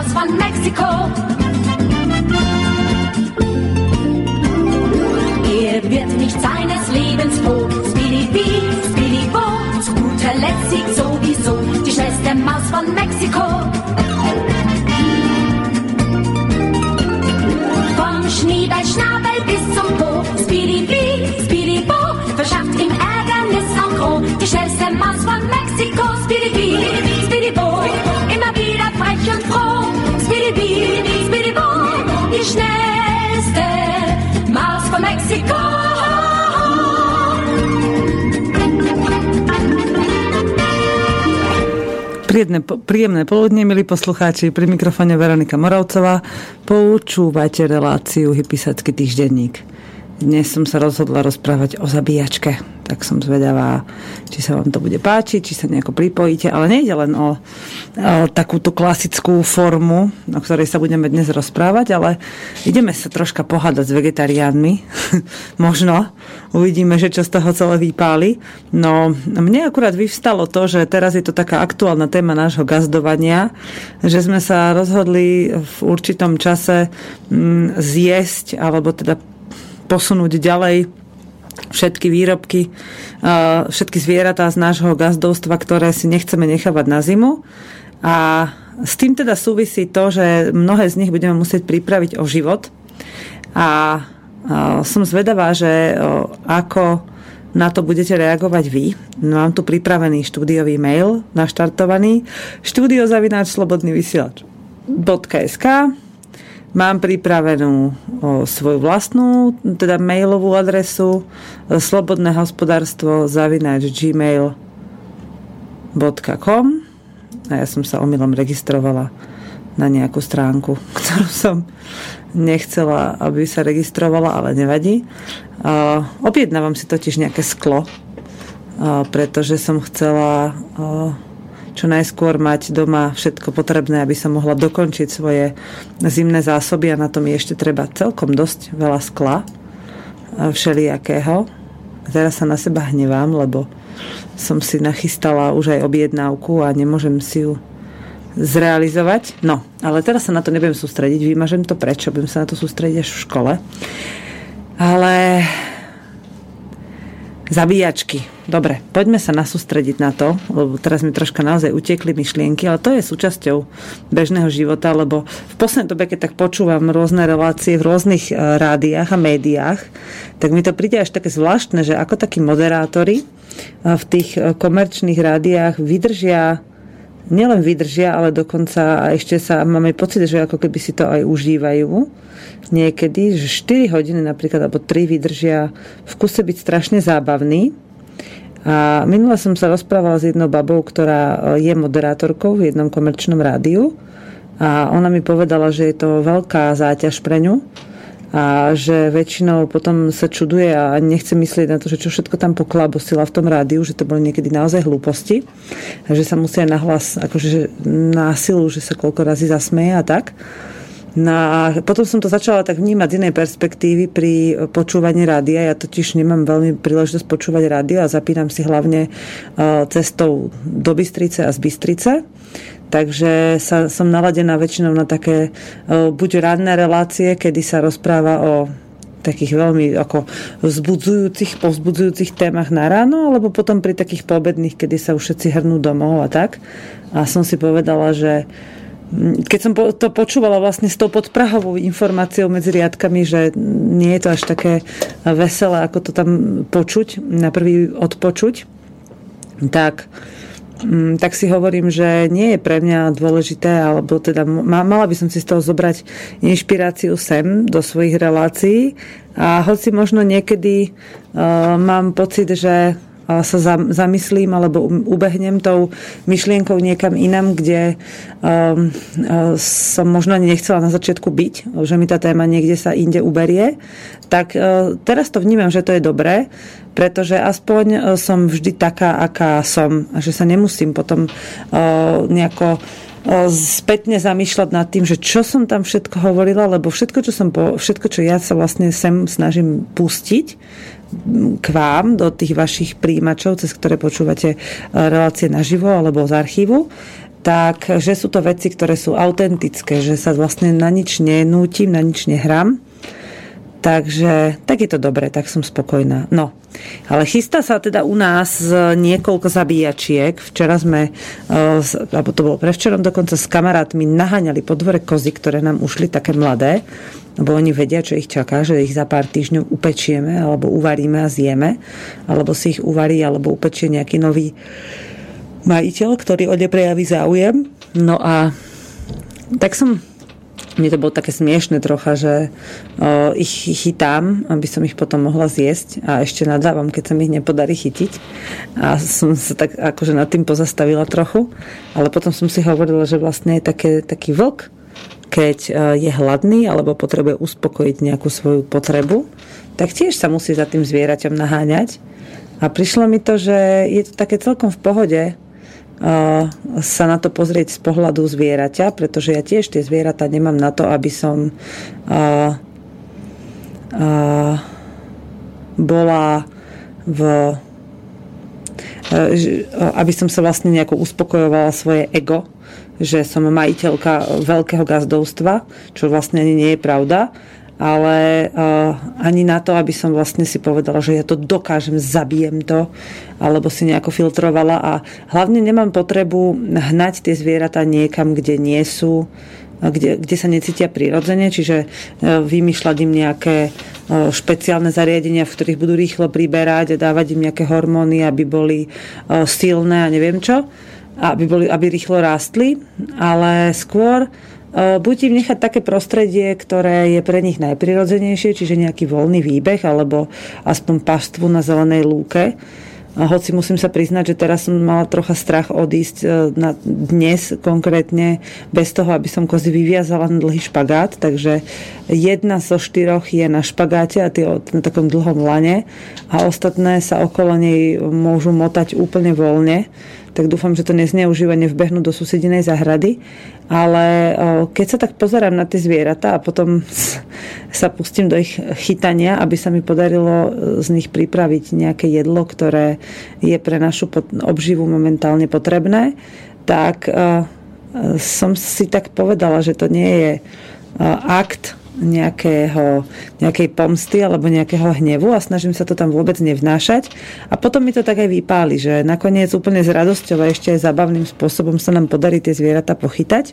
Maus von Mexiko. Príjemné, príjemné poludne, milí poslucháči, pri mikrofóne Veronika Moravcová. Poučúvate reláciu Hypisacký týždenník. Dnes som sa rozhodla rozprávať o zabíjačke. Tak som zvedavá, či sa vám to bude páčiť, či sa nejako pripojíte. Ale nejde len o, o takúto klasickú formu, o ktorej sa budeme dnes rozprávať, ale ideme sa troška pohádať s vegetariánmi. Možno. Uvidíme, že čo z toho celé vypáli. No, mne akurát vyvstalo to, že teraz je to taká aktuálna téma nášho gazdovania, že sme sa rozhodli v určitom čase mm, zjesť, alebo teda posunúť ďalej všetky výrobky, všetky zvieratá z nášho gazdovstva, ktoré si nechceme nechávať na zimu. A s tým teda súvisí to, že mnohé z nich budeme musieť pripraviť o život. A som zvedavá, že ako na to budete reagovať vy. Mám tu pripravený štúdiový mail naštartovaný štúdiozavináčslobodnyvysielač.sk Mám pripravenú o, svoju vlastnú, teda mailovú adresu slobodné hospodárstvo zavináč gmail.com a ja som sa omylom registrovala na nejakú stránku, ktorú som nechcela, aby sa registrovala, ale nevadí. Uh, objednávam si totiž nejaké sklo, uh, pretože som chcela uh, čo najskôr mať doma všetko potrebné, aby som mohla dokončiť svoje zimné zásoby a na tom je ešte treba celkom dosť veľa skla všelijakého. Teraz sa na seba hnevám, lebo som si nachystala už aj objednávku a nemôžem si ju zrealizovať. No, ale teraz sa na to nebudem sústrediť, vymažem to prečo, budem sa na to sústrediť až v škole. Ale Zabíjačky. Dobre, poďme sa nasústrediť na to, lebo teraz mi troška naozaj utekli myšlienky, ale to je súčasťou bežného života, lebo v poslednej dobe, keď tak počúvam rôzne relácie v rôznych e, rádiách a médiách, tak mi to príde až také zvláštne, že ako takí moderátori e, v tých e, komerčných rádiách vydržia nielen vydržia, ale dokonca ešte sa máme pocit, že ako keby si to aj užívajú niekedy, že 4 hodiny napríklad, alebo 3 vydržia v kuse byť strašne zábavný. A minule som sa rozprávala s jednou babou, ktorá e, je moderátorkou v jednom komerčnom rádiu a ona mi povedala, že je to veľká záťaž pre ňu a že väčšinou potom sa čuduje a nechce myslieť na to, že čo všetko tam poklabosila v tom rádiu, že to boli niekedy naozaj hlúposti že sa musia nahlas akože na silu, že sa koľko razy zasmeje a tak. No a potom som to začala tak vnímať z inej perspektívy pri počúvaní rádia. Ja totiž nemám veľmi príležitosť počúvať rádio a zapínam si hlavne e, cestou do Bystrice a z Bystrice. Takže sa, som naladená väčšinou na také e, buď ranné relácie, kedy sa rozpráva o takých veľmi ako vzbudzujúcich, povzbudzujúcich témach na ráno, alebo potom pri takých poobedných, kedy sa už všetci hrnú domov a tak. A som si povedala, že keď som to počúvala vlastne s tou podprahovou informáciou medzi riadkami, že nie je to až také veselé, ako to tam počuť, na prvý odpočuť, tak, mm, tak si hovorím, že nie je pre mňa dôležité, alebo teda mala by som si z toho zobrať inšpiráciu sem do svojich relácií. A hoci možno niekedy uh, mám pocit, že sa zamyslím alebo ubehnem tou myšlienkou niekam inam, kde um, uh, som možno ani nechcela na začiatku byť, že mi tá téma niekde sa inde uberie, tak uh, teraz to vnímam, že to je dobré, pretože aspoň uh, som vždy taká, aká som a že sa nemusím potom nejako spätne zamýšľať nad tým, že čo som tam všetko hovorila, lebo všetko, čo, som po, všetko, čo ja sa vlastne sem snažím pustiť, k vám do tých vašich príjimačov, cez ktoré počúvate e, relácie naživo alebo z archívu, tak že sú to veci, ktoré sú autentické, že sa vlastne na nič nenútim, na nič nehrám. Takže tak je to dobré, tak som spokojná. No, ale chystá sa teda u nás niekoľko zabíjačiek. Včera sme, e, alebo to bolo prevčerom dokonca s kamarátmi, naháňali po dvore kozy, ktoré nám ušli také mladé, lebo oni vedia, čo ich čaká, že ich za pár týždňov upečieme, alebo uvaríme a zjeme, alebo si ich uvarí, alebo upečie nejaký nový majiteľ, ktorý o ne prejaví záujem. No a tak som mne to bolo také smiešne trocha, že o, ich chytám, aby som ich potom mohla zjesť a ešte nadávam, keď sa mi ich nepodarí chytiť. A som sa tak akože nad tým pozastavila trochu, ale potom som si hovorila, že vlastne je také, taký vlk, keď je hladný alebo potrebuje uspokojiť nejakú svoju potrebu, tak tiež sa musí za tým zvieraťom naháňať. A prišlo mi to, že je to také celkom v pohode, sa na to pozrieť z pohľadu zvieraťa, pretože ja tiež tie zvieratá nemám na to, aby som a, bola v aby som sa vlastne nejako uspokojovala svoje ego, že som majiteľka veľkého gazdovstva, čo vlastne ani nie je pravda ale uh, ani na to, aby som vlastne si povedala, že ja to dokážem, zabijem to, alebo si nejako filtrovala. A hlavne nemám potrebu hnať tie zvieratá niekam, kde nie sú, kde, kde sa necítia prirodzene, čiže uh, vymýšľať im nejaké uh, špeciálne zariadenia, v ktorých budú rýchlo priberať a dávať im nejaké hormóny, aby boli silné a neviem čo, aby, boli, aby rýchlo rástli, ale skôr E, buď im nechať také prostredie, ktoré je pre nich najprirodzenejšie, čiže nejaký voľný výbeh alebo aspoň pastvu na zelenej lúke. Hoci musím sa priznať, že teraz som mala trocha strach odísť e, na dnes konkrétne bez toho, aby som kozy vyviazala na dlhý špagát, takže jedna zo štyroch je na špagáte a tie na takom dlhom lane a ostatné sa okolo nej môžu motať úplne voľne tak dúfam, že to nezneužíva nevbehnú do susedinej zahrady. Ale keď sa tak pozerám na tie zvieratá a potom sa pustím do ich chytania, aby sa mi podarilo z nich pripraviť nejaké jedlo, ktoré je pre našu obživu momentálne potrebné, tak som si tak povedala, že to nie je akt nejakého, nejakej pomsty alebo nejakého hnevu a snažím sa to tam vôbec nevnášať. A potom mi to tak aj vypáli, že nakoniec úplne s radosťou a ešte aj zabavným spôsobom sa nám podarí tie zvieratá pochytať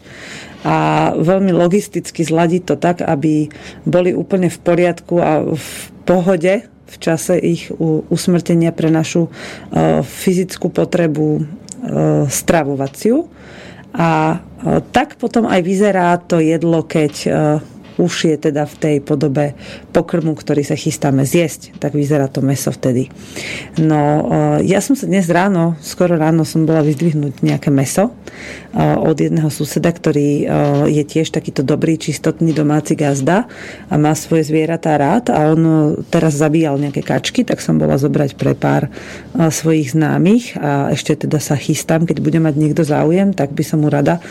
a veľmi logisticky zladiť to tak, aby boli úplne v poriadku a v pohode v čase ich usmrtenia pre našu uh, fyzickú potrebu uh, stravovaciu. A uh, tak potom aj vyzerá to jedlo, keď už je teda v tej podobe pokrmu, ktorý sa chystáme zjesť. Tak vyzerá to meso vtedy. No, e, ja som sa dnes ráno, skoro ráno som bola vyzdvihnúť nejaké meso e, od jedného suseda, ktorý e, je tiež takýto dobrý, čistotný domáci gazda a má svoje zvieratá rád a on teraz zabíjal nejaké kačky, tak som bola zobrať pre pár svojich známych a ešte teda sa chystám, keď bude mať niekto záujem, tak by som mu rada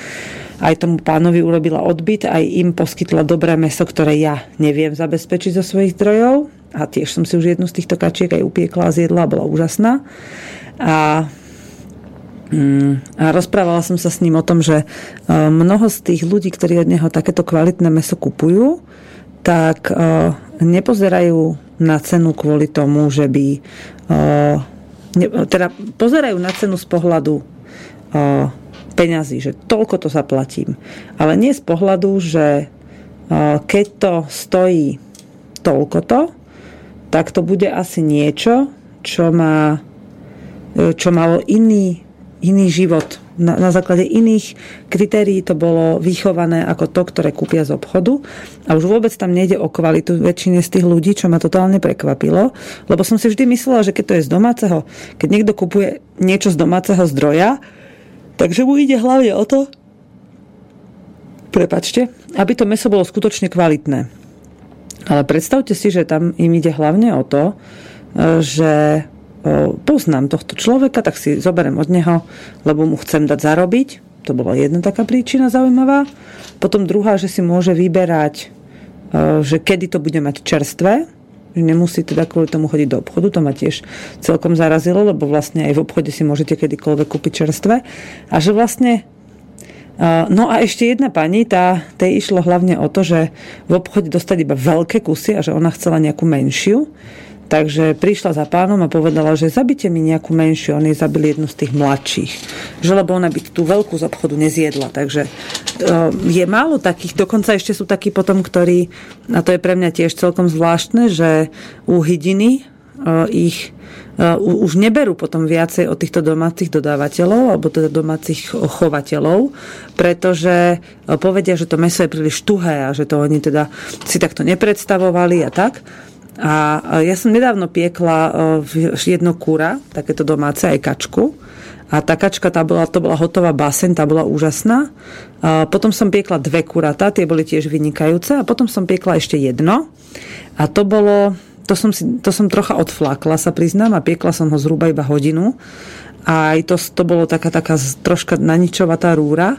aj tomu pánovi urobila odbyt, aj im poskytla dobré meso, ktoré ja neviem zabezpečiť zo svojich zdrojov. A tiež som si už jednu z týchto kačiek aj upiekla a zjedla, bola úžasná. A mm, a rozprávala som sa s ním o tom, že e, mnoho z tých ľudí, ktorí od neho takéto kvalitné meso kupujú, tak e, nepozerajú na cenu kvôli tomu, že by e, teda pozerajú na cenu z pohľadu peňazí, že toľko to zaplatím. Ale nie z pohľadu, že keď to stojí toľko to, tak to bude asi niečo, čo má e, čo malo iný, iný život. Na, na základe iných kritérií to bolo vychované ako to, ktoré kúpia z obchodu. A už vôbec tam nejde o kvalitu väčšine z tých ľudí, čo ma totálne prekvapilo. Lebo som si vždy myslela, že keď to je z domáceho, keď niekto kupuje niečo z domáceho zdroja, Takže mu ide hlavne o to, prepačte, aby to meso bolo skutočne kvalitné. Ale predstavte si, že tam im ide hlavne o to, e, že e, poznám tohto človeka, tak si zoberiem od neho, lebo mu chcem dať zarobiť. To bola jedna taká príčina zaujímavá. Potom druhá, že si môže vyberať, e, že kedy to bude mať čerstvé, že nemusí teda kvôli tomu chodiť do obchodu, to ma tiež celkom zarazilo, lebo vlastne aj v obchode si môžete kedykoľvek kúpiť čerstvé a že vlastne No a ešte jedna pani, tá, tej išlo hlavne o to, že v obchode dostať iba veľké kusy a že ona chcela nejakú menšiu. Takže prišla za pánom a povedala, že zabite mi nejakú menšiu. On jej zabil jednu z tých mladších. Že lebo ona by tú veľkú z obchodu nezjedla. Takže je málo takých, dokonca ešte sú takí potom, ktorí, a to je pre mňa tiež celkom zvláštne, že u hydiny ich Uh, už neberú potom viacej od týchto domácich dodávateľov alebo teda domácich chovateľov, pretože povedia, že to meso je príliš tuhé a že to oni teda si takto nepredstavovali a tak. A ja som nedávno piekla uh, jedno kúra, takéto domáce, aj kačku. A tá kačka, tá bola, to bola hotová basen, tá bola úžasná. A potom som piekla dve kuratá, tie boli tiež vynikajúce. A potom som piekla ešte jedno. A to bolo, to som, si, to som trocha odflákla, sa priznám, a piekla som ho zhruba iba hodinu. A aj to, to bolo taká, taká troška naničovatá rúra.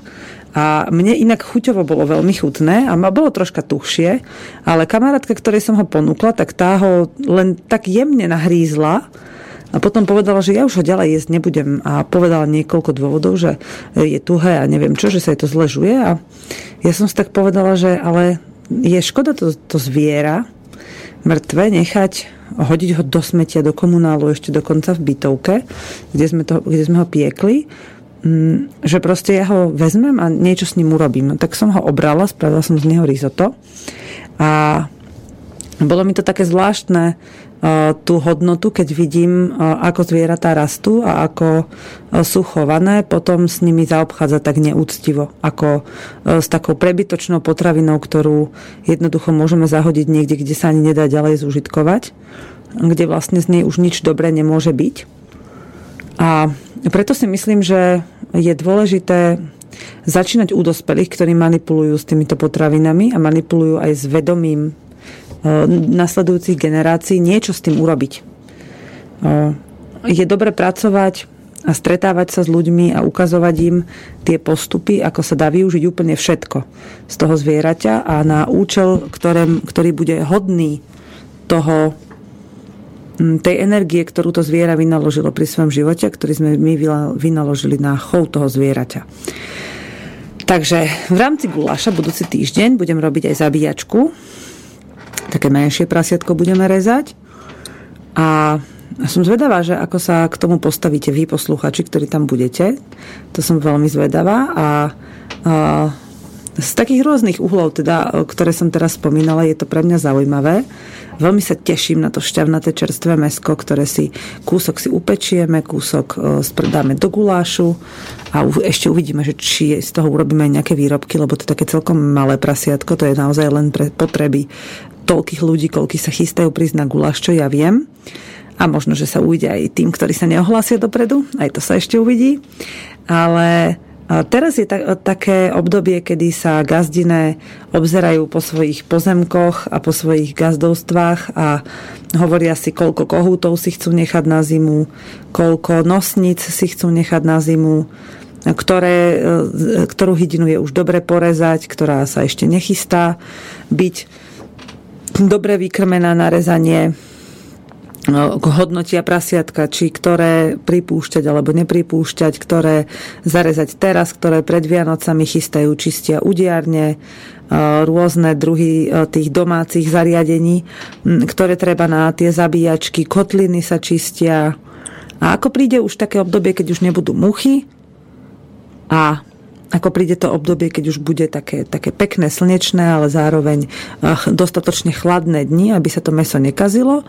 A mne inak chuťovo bolo veľmi chutné a ma bolo troška tuhšie, ale kamarátka, ktorej som ho ponúkla, tak tá ho len tak jemne nahrízla a potom povedala, že ja už ho ďalej jesť nebudem a povedala niekoľko dôvodov, že je tuhé a neviem čo, že sa jej to zležuje a ja som si tak povedala, že ale je škoda to, to zviera, mŕtve nechať, hodiť ho do smetia, do komunálu, ešte dokonca v bytovke, kde sme, to, kde sme ho piekli, že proste ja ho vezmem a niečo s ním urobím. No, tak som ho obrala, spravila som z neho risotto a bolo mi to také zvláštne, tú hodnotu, keď vidím, ako zvieratá rastú a ako sú chované, potom s nimi zaobchádza tak neúctivo, ako s takou prebytočnou potravinou, ktorú jednoducho môžeme zahodiť niekde, kde sa ani nedá ďalej zužitkovať, kde vlastne z nej už nič dobré nemôže byť. A preto si myslím, že je dôležité začínať u dospelých, ktorí manipulujú s týmito potravinami a manipulujú aj s vedomím E, nasledujúcich generácií niečo s tým urobiť. E, je dobre pracovať a stretávať sa s ľuďmi a ukazovať im tie postupy, ako sa dá využiť úplne všetko z toho zvieraťa a na účel, ktorý bude hodný toho, tej energie, ktorú to zviera vynaložilo pri svojom živote, ktorý sme my vynaložili na chov toho zvieraťa. Takže v rámci guláša budúci týždeň budem robiť aj zabíjačku také menšie prasiatko budeme rezať. A som zvedavá, že ako sa k tomu postavíte vy, posluchači, ktorí tam budete. To som veľmi zvedavá a, a z takých rôznych uhlov, teda, ktoré som teraz spomínala, je to pre mňa zaujímavé. Veľmi sa teším na to šťavnaté čerstvé mesko, ktoré si kúsok si upečieme, kúsok e, dáme do gulášu a ešte uvidíme, že či z toho urobíme nejaké výrobky, lebo to je také celkom malé prasiatko, to je naozaj len pre potreby toľkých ľudí, koľky sa chystajú prísť na guláš, čo ja viem. A možno, že sa ujde aj tým, ktorí sa neohlásia dopredu. Aj to sa ešte uvidí. Ale teraz je také obdobie, kedy sa gazdine obzerajú po svojich pozemkoch a po svojich gazdovstvách a hovoria si, koľko kohútov si chcú nechať na zimu, koľko nosníc si chcú nechať na zimu, ktoré, e, ktorú hydinu je už dobre porezať, ktorá sa ešte nechystá byť dobre vykrmená na rezanie, hodnotia prasiatka, či ktoré pripúšťať alebo nepripúšťať, ktoré zarezať teraz, ktoré pred Vianocami chystajú, čistia udiarne, e, rôzne druhy e, tých domácich zariadení, ktoré treba na tie zabíjačky, kotliny sa čistia. A ako príde už také obdobie, keď už nebudú muchy a ako príde to obdobie, keď už bude také, také pekné, slnečné, ale zároveň dostatočne chladné dni, aby sa to meso nekazilo,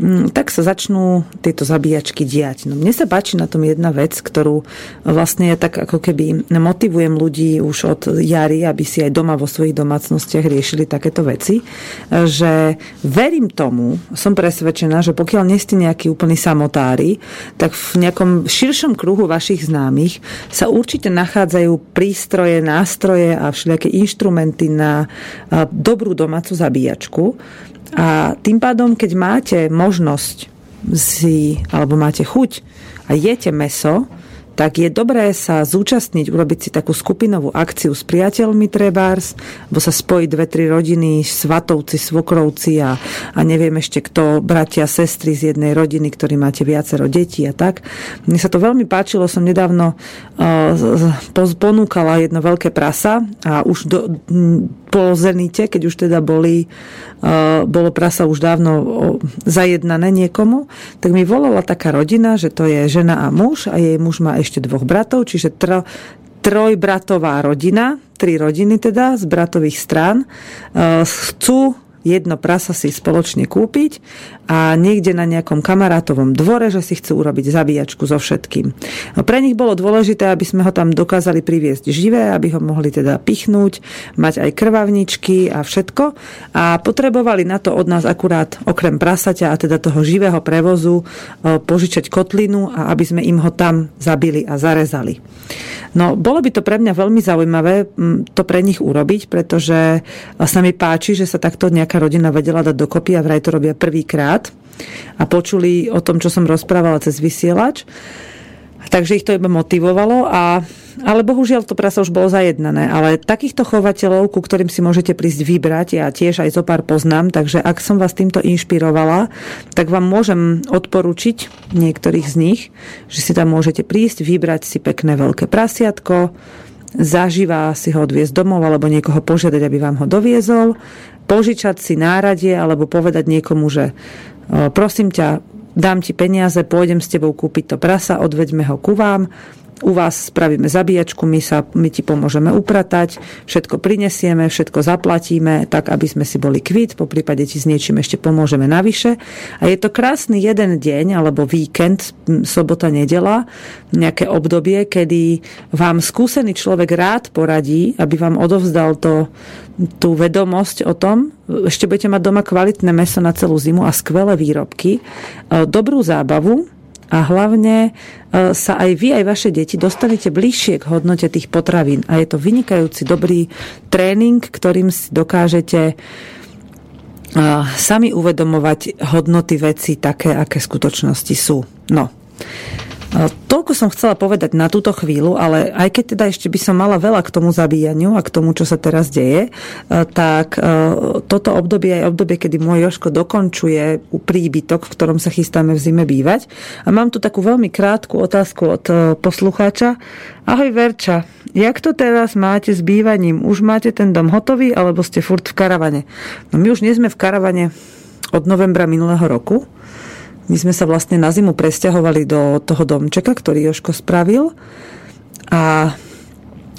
Mm, tak sa začnú tieto zabíjačky diať. No, mne sa páči na tom jedna vec, ktorú vlastne tak ako keby motivujem ľudí už od jary, aby si aj doma vo svojich domácnostiach riešili takéto veci, že verím tomu, som presvedčená, že pokiaľ nie ste nejakí úplní samotári, tak v nejakom širšom kruhu vašich známych sa určite nachádzajú prístroje, nástroje a všelijaké inštrumenty na dobrú domácu zabíjačku. A tým pádom, keď máte možnosť si, alebo máte chuť a jete meso, tak je dobré sa zúčastniť, urobiť si takú skupinovú akciu s priateľmi trebárs, alebo sa spojiť dve, tri rodiny, svatovci, svokrovci a, a neviem ešte kto, bratia, sestry z jednej rodiny, ktorí máte viacero detí a tak. Mne sa to veľmi páčilo, som nedávno uh, ponúkala jedno veľké prasa a už do, po Zenite, keď už teda boli, uh, bolo prasa už dávno zajednané niekomu, tak mi volala taká rodina, že to je žena a muž a jej muž má ešte dvoch bratov, čiže tro, trojbratová rodina, tri rodiny teda z bratových strán, e, chcú jedno prasa si spoločne kúpiť a niekde na nejakom kamarátovom dvore, že si chcú urobiť zabíjačku so všetkým. No, pre nich bolo dôležité, aby sme ho tam dokázali priviesť živé, aby ho mohli teda pichnúť, mať aj krvavničky a všetko. A potrebovali na to od nás akurát okrem prasaťa a teda toho živého prevozu požičať kotlinu a aby sme im ho tam zabili a zarezali. No, bolo by to pre mňa veľmi zaujímavé to pre nich urobiť, pretože sa mi páči, že sa takto nejaká rodina vedela dať dokopy a vraj to robia prvýkrát a počuli o tom, čo som rozprávala cez vysielač. Takže ich to iba motivovalo, a, ale bohužiaľ to prasa už bolo zajednané. Ale takýchto chovateľov, ku ktorým si môžete prísť vybrať, ja tiež aj zo pár poznám, takže ak som vás týmto inšpirovala, tak vám môžem odporučiť niektorých z nich, že si tam môžete prísť, vybrať si pekné veľké prasiatko, zažíva si ho odviezť domov alebo niekoho požiadať, aby vám ho doviezol, požičať si náradie alebo povedať niekomu, že prosím ťa, dám ti peniaze, pôjdem s tebou kúpiť to prasa, odveďme ho ku vám, u vás spravíme zabíjačku, my, sa, my ti pomôžeme upratať, všetko prinesieme, všetko zaplatíme, tak aby sme si boli kvít, po prípade ti s niečím ešte pomôžeme navyše. A je to krásny jeden deň, alebo víkend, sobota, nedela, nejaké obdobie, kedy vám skúsený človek rád poradí, aby vám odovzdal to, tú vedomosť o tom, ešte budete mať doma kvalitné meso na celú zimu a skvelé výrobky, e, dobrú zábavu a hlavne e, sa aj vy, aj vaše deti dostanete bližšie k hodnote tých potravín. A je to vynikajúci dobrý tréning, ktorým si dokážete e, sami uvedomovať hodnoty veci také, aké v skutočnosti sú. No. Toľko som chcela povedať na túto chvíľu, ale aj keď teda ešte by som mala veľa k tomu zabíjaniu a k tomu, čo sa teraz deje, e, tak e, toto obdobie je obdobie, kedy môj Joško dokončuje príbytok, v ktorom sa chystáme v zime bývať. A mám tu takú veľmi krátku otázku od e, poslucháča. Ahoj Verča, jak to teraz máte s bývaním? Už máte ten dom hotový, alebo ste furt v karavane? No my už nie sme v karavane od novembra minulého roku. My sme sa vlastne na zimu presťahovali do toho domčeka, ktorý Joško spravil. A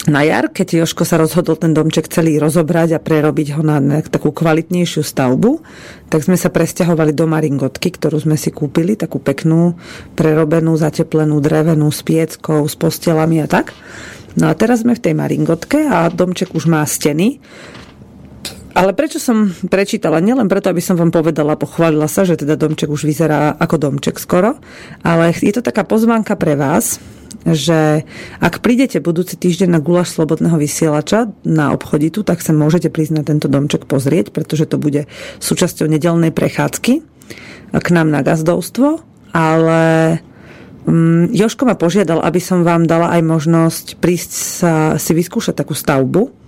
na jar, keď Joško sa rozhodol ten domček celý rozobrať a prerobiť ho na takú kvalitnejšiu stavbu, tak sme sa presťahovali do Maringotky, ktorú sme si kúpili, takú peknú, prerobenú, zateplenú, drevenú, s pieckou, s postelami a tak. No a teraz sme v tej Maringotke a domček už má steny ale prečo som prečítala? Nielen preto, aby som vám povedala, pochválila sa, že teda domček už vyzerá ako domček skoro, ale je to taká pozvánka pre vás, že ak prídete budúci týždeň na gulaš Slobodného vysielača na obchoditu, tak sa môžete prísť na tento domček pozrieť, pretože to bude súčasťou nedelnej prechádzky k nám na gazdovstvo, ale um, Joško ma požiadal, aby som vám dala aj možnosť prísť sa, si vyskúšať takú stavbu,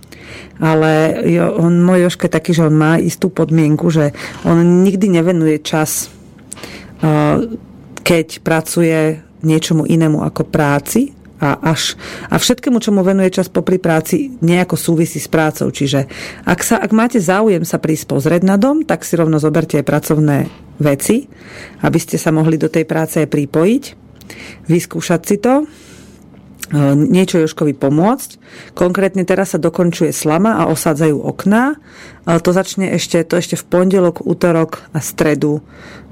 ale on, môj Joško je taký, že on má istú podmienku, že on nikdy nevenuje čas, keď pracuje niečomu inému ako práci, a, až, a všetkému, čo mu venuje čas popri práci, nejako súvisí s prácou. Čiže ak, sa, ak máte záujem sa prísť pozrieť na dom, tak si rovno zoberte aj pracovné veci, aby ste sa mohli do tej práce aj pripojiť, vyskúšať si to niečo Joškovi pomôcť. Konkrétne teraz sa dokončuje slama a osádzajú okná. E, to začne ešte, to ešte v pondelok, útorok a stredu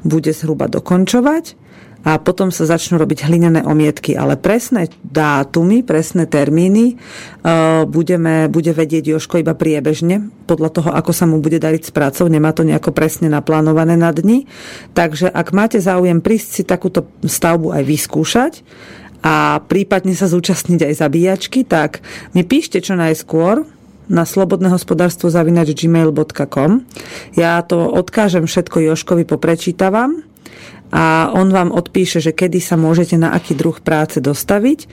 bude zhruba dokončovať a potom sa začnú robiť hlinené omietky, ale presné dátumy, presné termíny uh, budeme, bude vedieť Joško iba priebežne, podľa toho, ako sa mu bude dariť s prácou, nemá to nejako presne naplánované na dni. Takže ak máte záujem prísť si takúto stavbu aj vyskúšať, a prípadne sa zúčastniť aj zabíjačky, tak mi píšte čo najskôr na slobodnehospodárstvo zavinač gmail.com. Ja to odkážem všetko Joškovi, poprečítavam a on vám odpíše, že kedy sa môžete na aký druh práce dostaviť. E,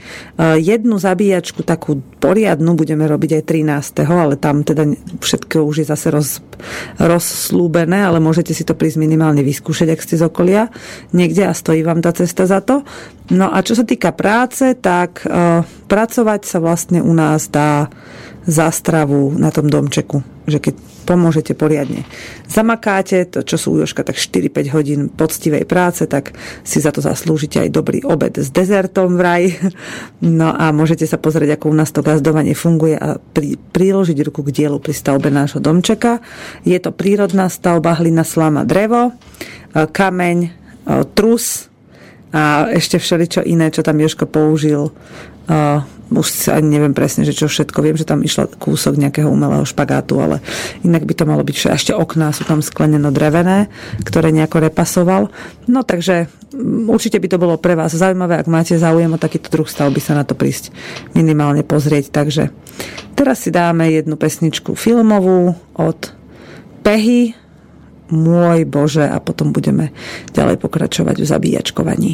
jednu zabíjačku, takú poriadnu, budeme robiť aj 13. ale tam teda všetko už je zase roz, rozslúbené, ale môžete si to prísť minimálne vyskúšať, ak ste z okolia niekde a stojí vám tá cesta za to. No a čo sa týka práce, tak uh, pracovať sa vlastne u nás dá zástravu na tom domčeku. Že keď pomôžete poriadne. Zamakáte, to čo sú Jožka tak 4-5 hodín poctivej práce, tak si za to zaslúžite aj dobrý obed s dezertom vraj. No a môžete sa pozrieť, ako u nás to gazdovanie funguje a pri, priložiť ruku k dielu pri stavbe nášho domčeka. Je to prírodná stavba, hlina, slama, drevo, kameň, trus a ešte všeličo iné, čo tam Jožko použil už ani neviem presne, že čo všetko. Viem, že tam išla kúsok nejakého umelého špagátu, ale inak by to malo byť, že ešte okná sú tam skleneno drevené, ktoré nejako repasoval. No takže mm, určite by to bolo pre vás zaujímavé, ak máte záujem o takýto druh stav, by sa na to prísť minimálne pozrieť. Takže teraz si dáme jednu pesničku filmovú od Pehy, môj Bože, a potom budeme ďalej pokračovať v zabíjačkovaní.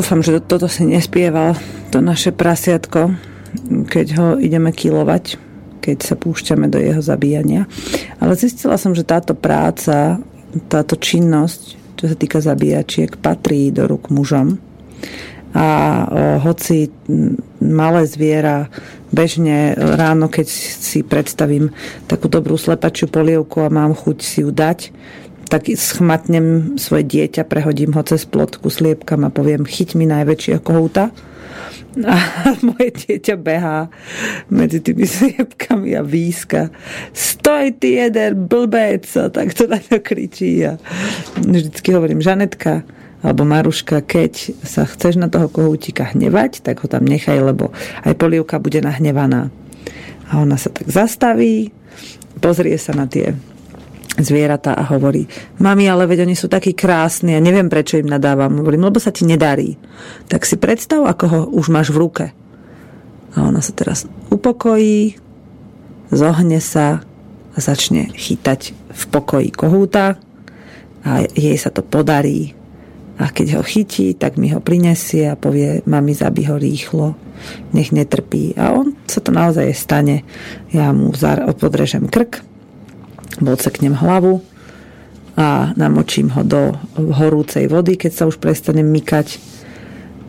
Dúfam, že toto si nespieval, to naše prasiatko, keď ho ideme kilovať, keď sa púšťame do jeho zabíjania. Ale zistila som, že táto práca, táto činnosť, čo sa týka zabíjačiek, patrí do rúk mužom. A hoci malé zviera bežne ráno, keď si predstavím takú dobrú slepačiu polievku a mám chuť si ju dať, tak schmatnem svoje dieťa, prehodím ho cez plotku sliepkam a poviem, chyť mi najväčšieho kohúta a moje dieťa behá medzi tými sliepkami a výska. Stoj ty jeden blbec! A tak to na to kričí. A vždycky hovorím, Žanetka, alebo Maruška, keď sa chceš na toho kohútika hnevať, tak ho tam nechaj, lebo aj polievka bude nahnevaná. A ona sa tak zastaví, pozrie sa na tie zvieratá a hovorí, mami, ale veď oni sú takí krásni a neviem, prečo im nadávam. Hovorím, lebo sa ti nedarí. Tak si predstav, ako ho už máš v ruke. A ona sa teraz upokojí, zohne sa a začne chytať v pokoji kohúta a jej sa to podarí. A keď ho chytí, tak mi ho prinesie a povie, mami, zabí ho rýchlo, nech netrpí. A on sa to naozaj stane. Ja mu podrežem krk, odseknem hlavu a namočím ho do horúcej vody, keď sa už prestane mykať.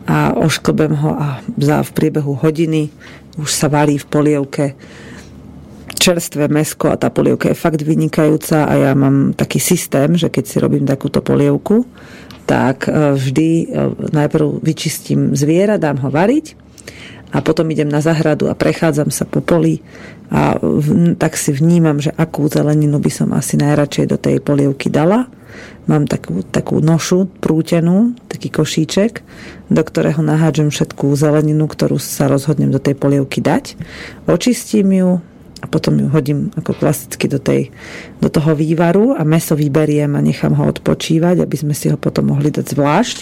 A ošklbem ho a v priebehu hodiny už sa varí v polievke čerstvé mesko a tá polievka je fakt vynikajúca a ja mám taký systém, že keď si robím takúto polievku, tak e, vždy e, najprv vyčistím zviera, dám ho variť a potom idem na zahradu a prechádzam sa po poli a tak si vnímam, že akú zeleninu by som asi najradšej do tej polievky dala. Mám takú, takú nošu prútenú, taký košíček, do ktorého nahádžem všetkú zeleninu, ktorú sa rozhodnem do tej polievky dať. Očistím ju, a potom ju hodím ako klasicky do, tej, do toho vývaru a meso vyberiem a nechám ho odpočívať, aby sme si ho potom mohli dať zvlášť.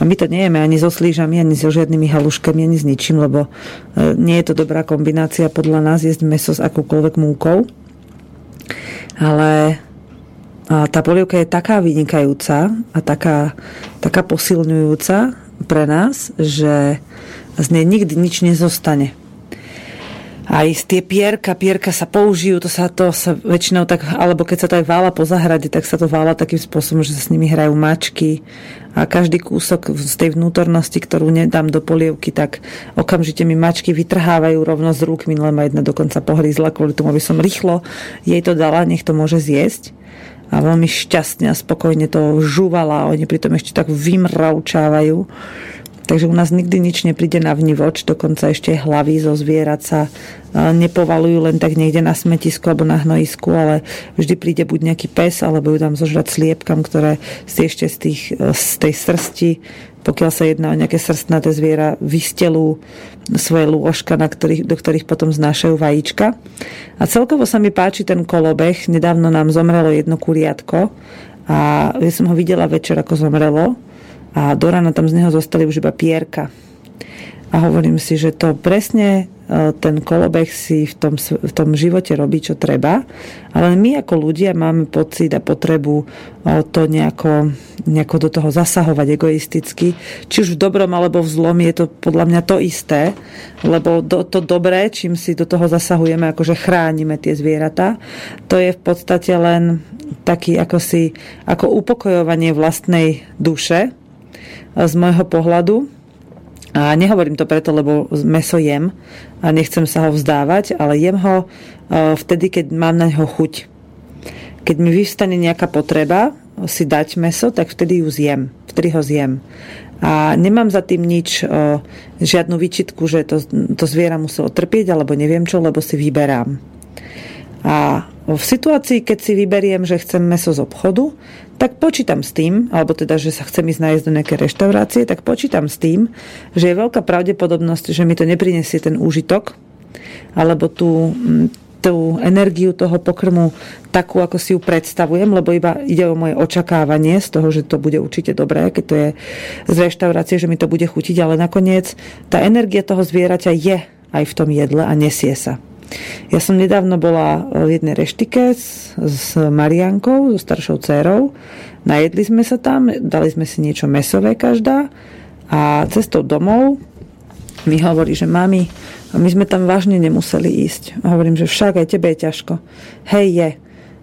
A my to nejeme ani so slížami, ani so žiadnymi haluškami, ani s ničím, lebo e, nie je to dobrá kombinácia podľa nás jesť meso s akúkoľvek múkou. Ale tá polievka je taká vynikajúca a taká, taká posilňujúca pre nás, že z nej nikdy nič nezostane aj tie pierka, pierka sa použijú, to sa to sa väčšinou tak, alebo keď sa to aj vála po zahrade, tak sa to vála takým spôsobom, že sa s nimi hrajú mačky. A každý kúsok z tej vnútornosti, ktorú nedám do polievky, tak okamžite mi mačky vytrhávajú rovno z rúk, minule ma jedna dokonca pohrízla kvôli tomu, aby som rýchlo jej to dala, nech to môže zjesť. A veľmi šťastne a spokojne to žúvala. Oni pritom ešte tak vymraučávajú Takže u nás nikdy nič nepríde na vnívoč, dokonca ešte hlavy zo zvierat sa nepovalujú len tak niekde na smetisku alebo na hnojisku, ale vždy príde buď nejaký pes, alebo ju tam zožrať sliepkam, ktoré si ešte z, tých, z tej srsti, pokiaľ sa jedná o nejaké srstnaté zviera, vystelú svoje lôžka, na ktorých, do ktorých potom znášajú vajíčka. A celkovo sa mi páči ten kolobeh. Nedávno nám zomrelo jedno kuriatko a ja som ho videla večer, ako zomrelo a do rána tam z neho zostali už iba pierka. A hovorím si, že to presne e, ten kolobeh si v tom, v tom živote robí, čo treba, ale my ako ľudia máme pocit a potrebu e, to nejako, nejako do toho zasahovať egoisticky. Či už v dobrom alebo v zlom je to podľa mňa to isté, lebo do, to dobré, čím si do toho zasahujeme, akože chránime tie zvieratá, to je v podstate len taký ako si, ako upokojovanie vlastnej duše, z môjho pohľadu. A nehovorím to preto, lebo meso jem a nechcem sa ho vzdávať, ale jem ho e, vtedy, keď mám na ňo chuť. Keď mi vystane nejaká potreba si dať meso, tak vtedy ju zjem. Vtedy ho zjem. A nemám za tým nič, e, žiadnu výčitku, že to, to zviera muselo trpieť, alebo neviem čo, lebo si vyberám. A v situácii, keď si vyberiem, že chcem meso z obchodu, tak počítam s tým, alebo teda, že sa chcem ísť nájsť do nejaké reštaurácie, tak počítam s tým, že je veľká pravdepodobnosť, že mi to neprinesie ten úžitok, alebo tú, tú energiu toho pokrmu takú, ako si ju predstavujem, lebo iba ide o moje očakávanie z toho, že to bude určite dobré, keď to je z reštaurácie, že mi to bude chutiť, ale nakoniec tá energia toho zvieraťa je aj v tom jedle a nesie sa. Ja som nedávno bola v jednej reštike s, s Mariankou, so staršou dcerou. Najedli sme sa tam, dali sme si niečo mesové každá a cestou domov mi hovorí, že mami, my sme tam vážne nemuseli ísť. Hovorím, že však aj tebe je ťažko. Hej, je.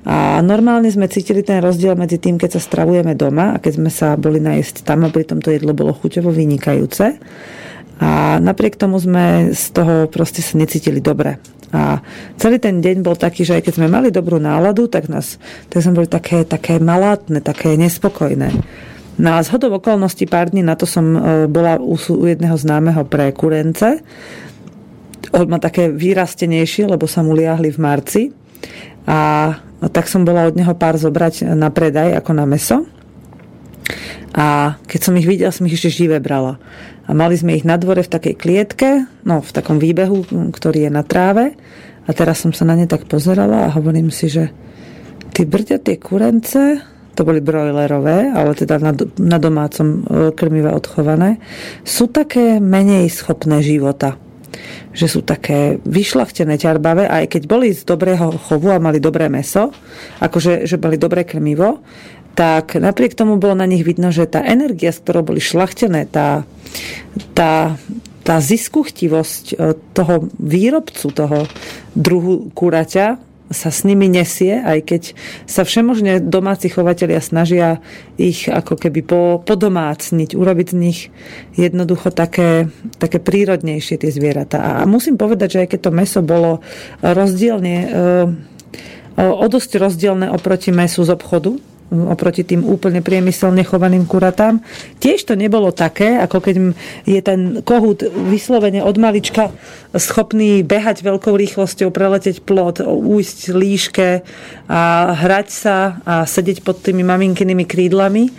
A normálne sme cítili ten rozdiel medzi tým, keď sa stravujeme doma a keď sme sa boli najesť tam a pritom to jedlo bolo chuťovo vynikajúce. A napriek tomu sme z toho proste sa necítili dobre. A celý ten deň bol taký, že aj keď sme mali dobrú náladu, tak, nás, tak sme boli také, také malátne, také nespokojné. No a zhodou okolností pár dní na to som e, bola u, u jedného známeho pre kurence. On má také výrastenejšie, lebo sa mu liahli v marci. A tak som bola od neho pár zobrať na predaj ako na meso. A keď som ich videla, som ich ešte živé brala. A mali sme ich na dvore v takej klietke, no v takom výbehu, ktorý je na tráve. A teraz som sa na ne tak pozerala a hovorím si, že ty brďa tie kurence, to boli brojlerové, ale teda na, na domácom e, krmive odchované, sú také menej schopné života. Že sú také vyšlachtené, ťarbavé, aj keď boli z dobrého chovu a mali dobré meso, akože že boli dobré krmivo, tak napriek tomu bolo na nich vidno, že tá energia, s ktorou boli šlachtené, tá, tá, tá ziskuchtivosť e, toho výrobcu, toho druhu kuraťa, sa s nimi nesie, aj keď sa všemožne domáci chovatelia snažia ich ako keby po, podomácniť, urobiť z nich jednoducho také, také prírodnejšie tie zvieratá. A musím povedať, že aj keď to meso bolo rozdielne, e, o dosť rozdielne oproti mesu z obchodu, oproti tým úplne priemyselne chovaným kuratám. Tiež to nebolo také, ako keď je ten kohút vyslovene od malička schopný behať veľkou rýchlosťou, preleteť plot, újsť líške a hrať sa a sedieť pod tými maminkynými krídlami,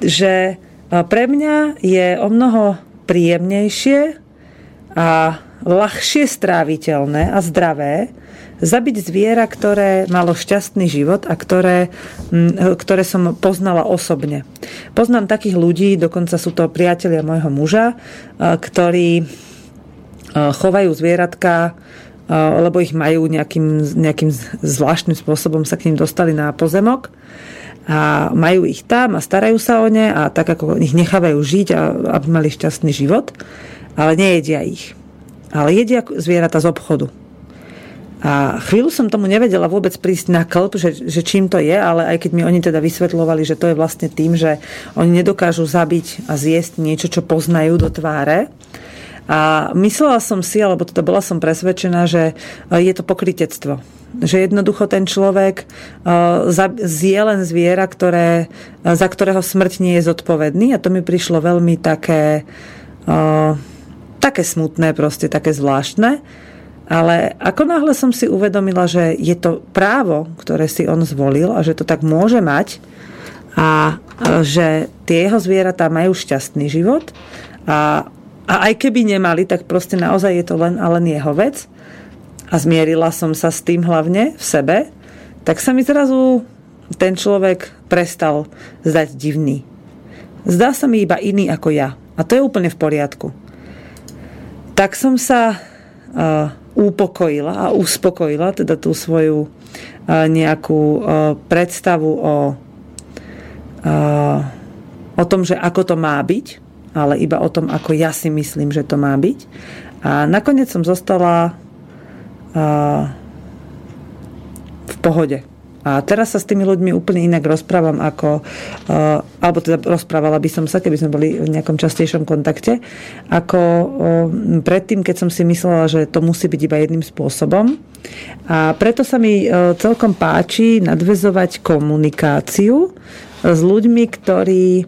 že pre mňa je o mnoho príjemnejšie a ľahšie stráviteľné a zdravé zabiť zviera, ktoré malo šťastný život a ktoré, ktoré som poznala osobne. Poznám takých ľudí, dokonca sú to priatelia môjho muža, ktorí chovajú zvieratka, lebo ich majú nejakým, nejakým zvláštnym spôsobom sa k ním dostali na pozemok a majú ich tam a starajú sa o ne a tak ako ich nechávajú žiť, a, aby mali šťastný život, ale nejedia ich. Ale jedia zvieratá z obchodu. A chvíľu som tomu nevedela vôbec prísť na klb, že, že čím to je, ale aj keď mi oni teda vysvetľovali, že to je vlastne tým, že oni nedokážu zabiť a zjesť niečo, čo poznajú do tváre. A myslela som si, alebo teda bola som presvedčená, že je to pokritectvo. Že jednoducho ten človek zje len zviera, ktoré, za ktorého smrť nie je zodpovedný. A to mi prišlo veľmi také, také smutné, proste také zvláštne. Ale ako náhle som si uvedomila, že je to právo, ktoré si on zvolil a že to tak môže mať a že tie jeho zvieratá majú šťastný život a, a aj keby nemali, tak proste naozaj je to len a len jeho vec a zmierila som sa s tým hlavne v sebe, tak sa mi zrazu ten človek prestal zdať divný. Zdá sa mi iba iný ako ja. A to je úplne v poriadku. Tak som sa uh, upokojila a uspokojila teda tú svoju nejakú predstavu o, o tom, že ako to má byť, ale iba o tom, ako ja si myslím, že to má byť. A nakoniec som zostala v pohode. A teraz sa s tými ľuďmi úplne inak rozprávam ako, uh, alebo teda rozprávala by som sa, keby sme boli v nejakom častejšom kontakte, ako uh, predtým, keď som si myslela, že to musí byť iba jedným spôsobom. A preto sa mi uh, celkom páči nadvezovať komunikáciu s ľuďmi, ktorí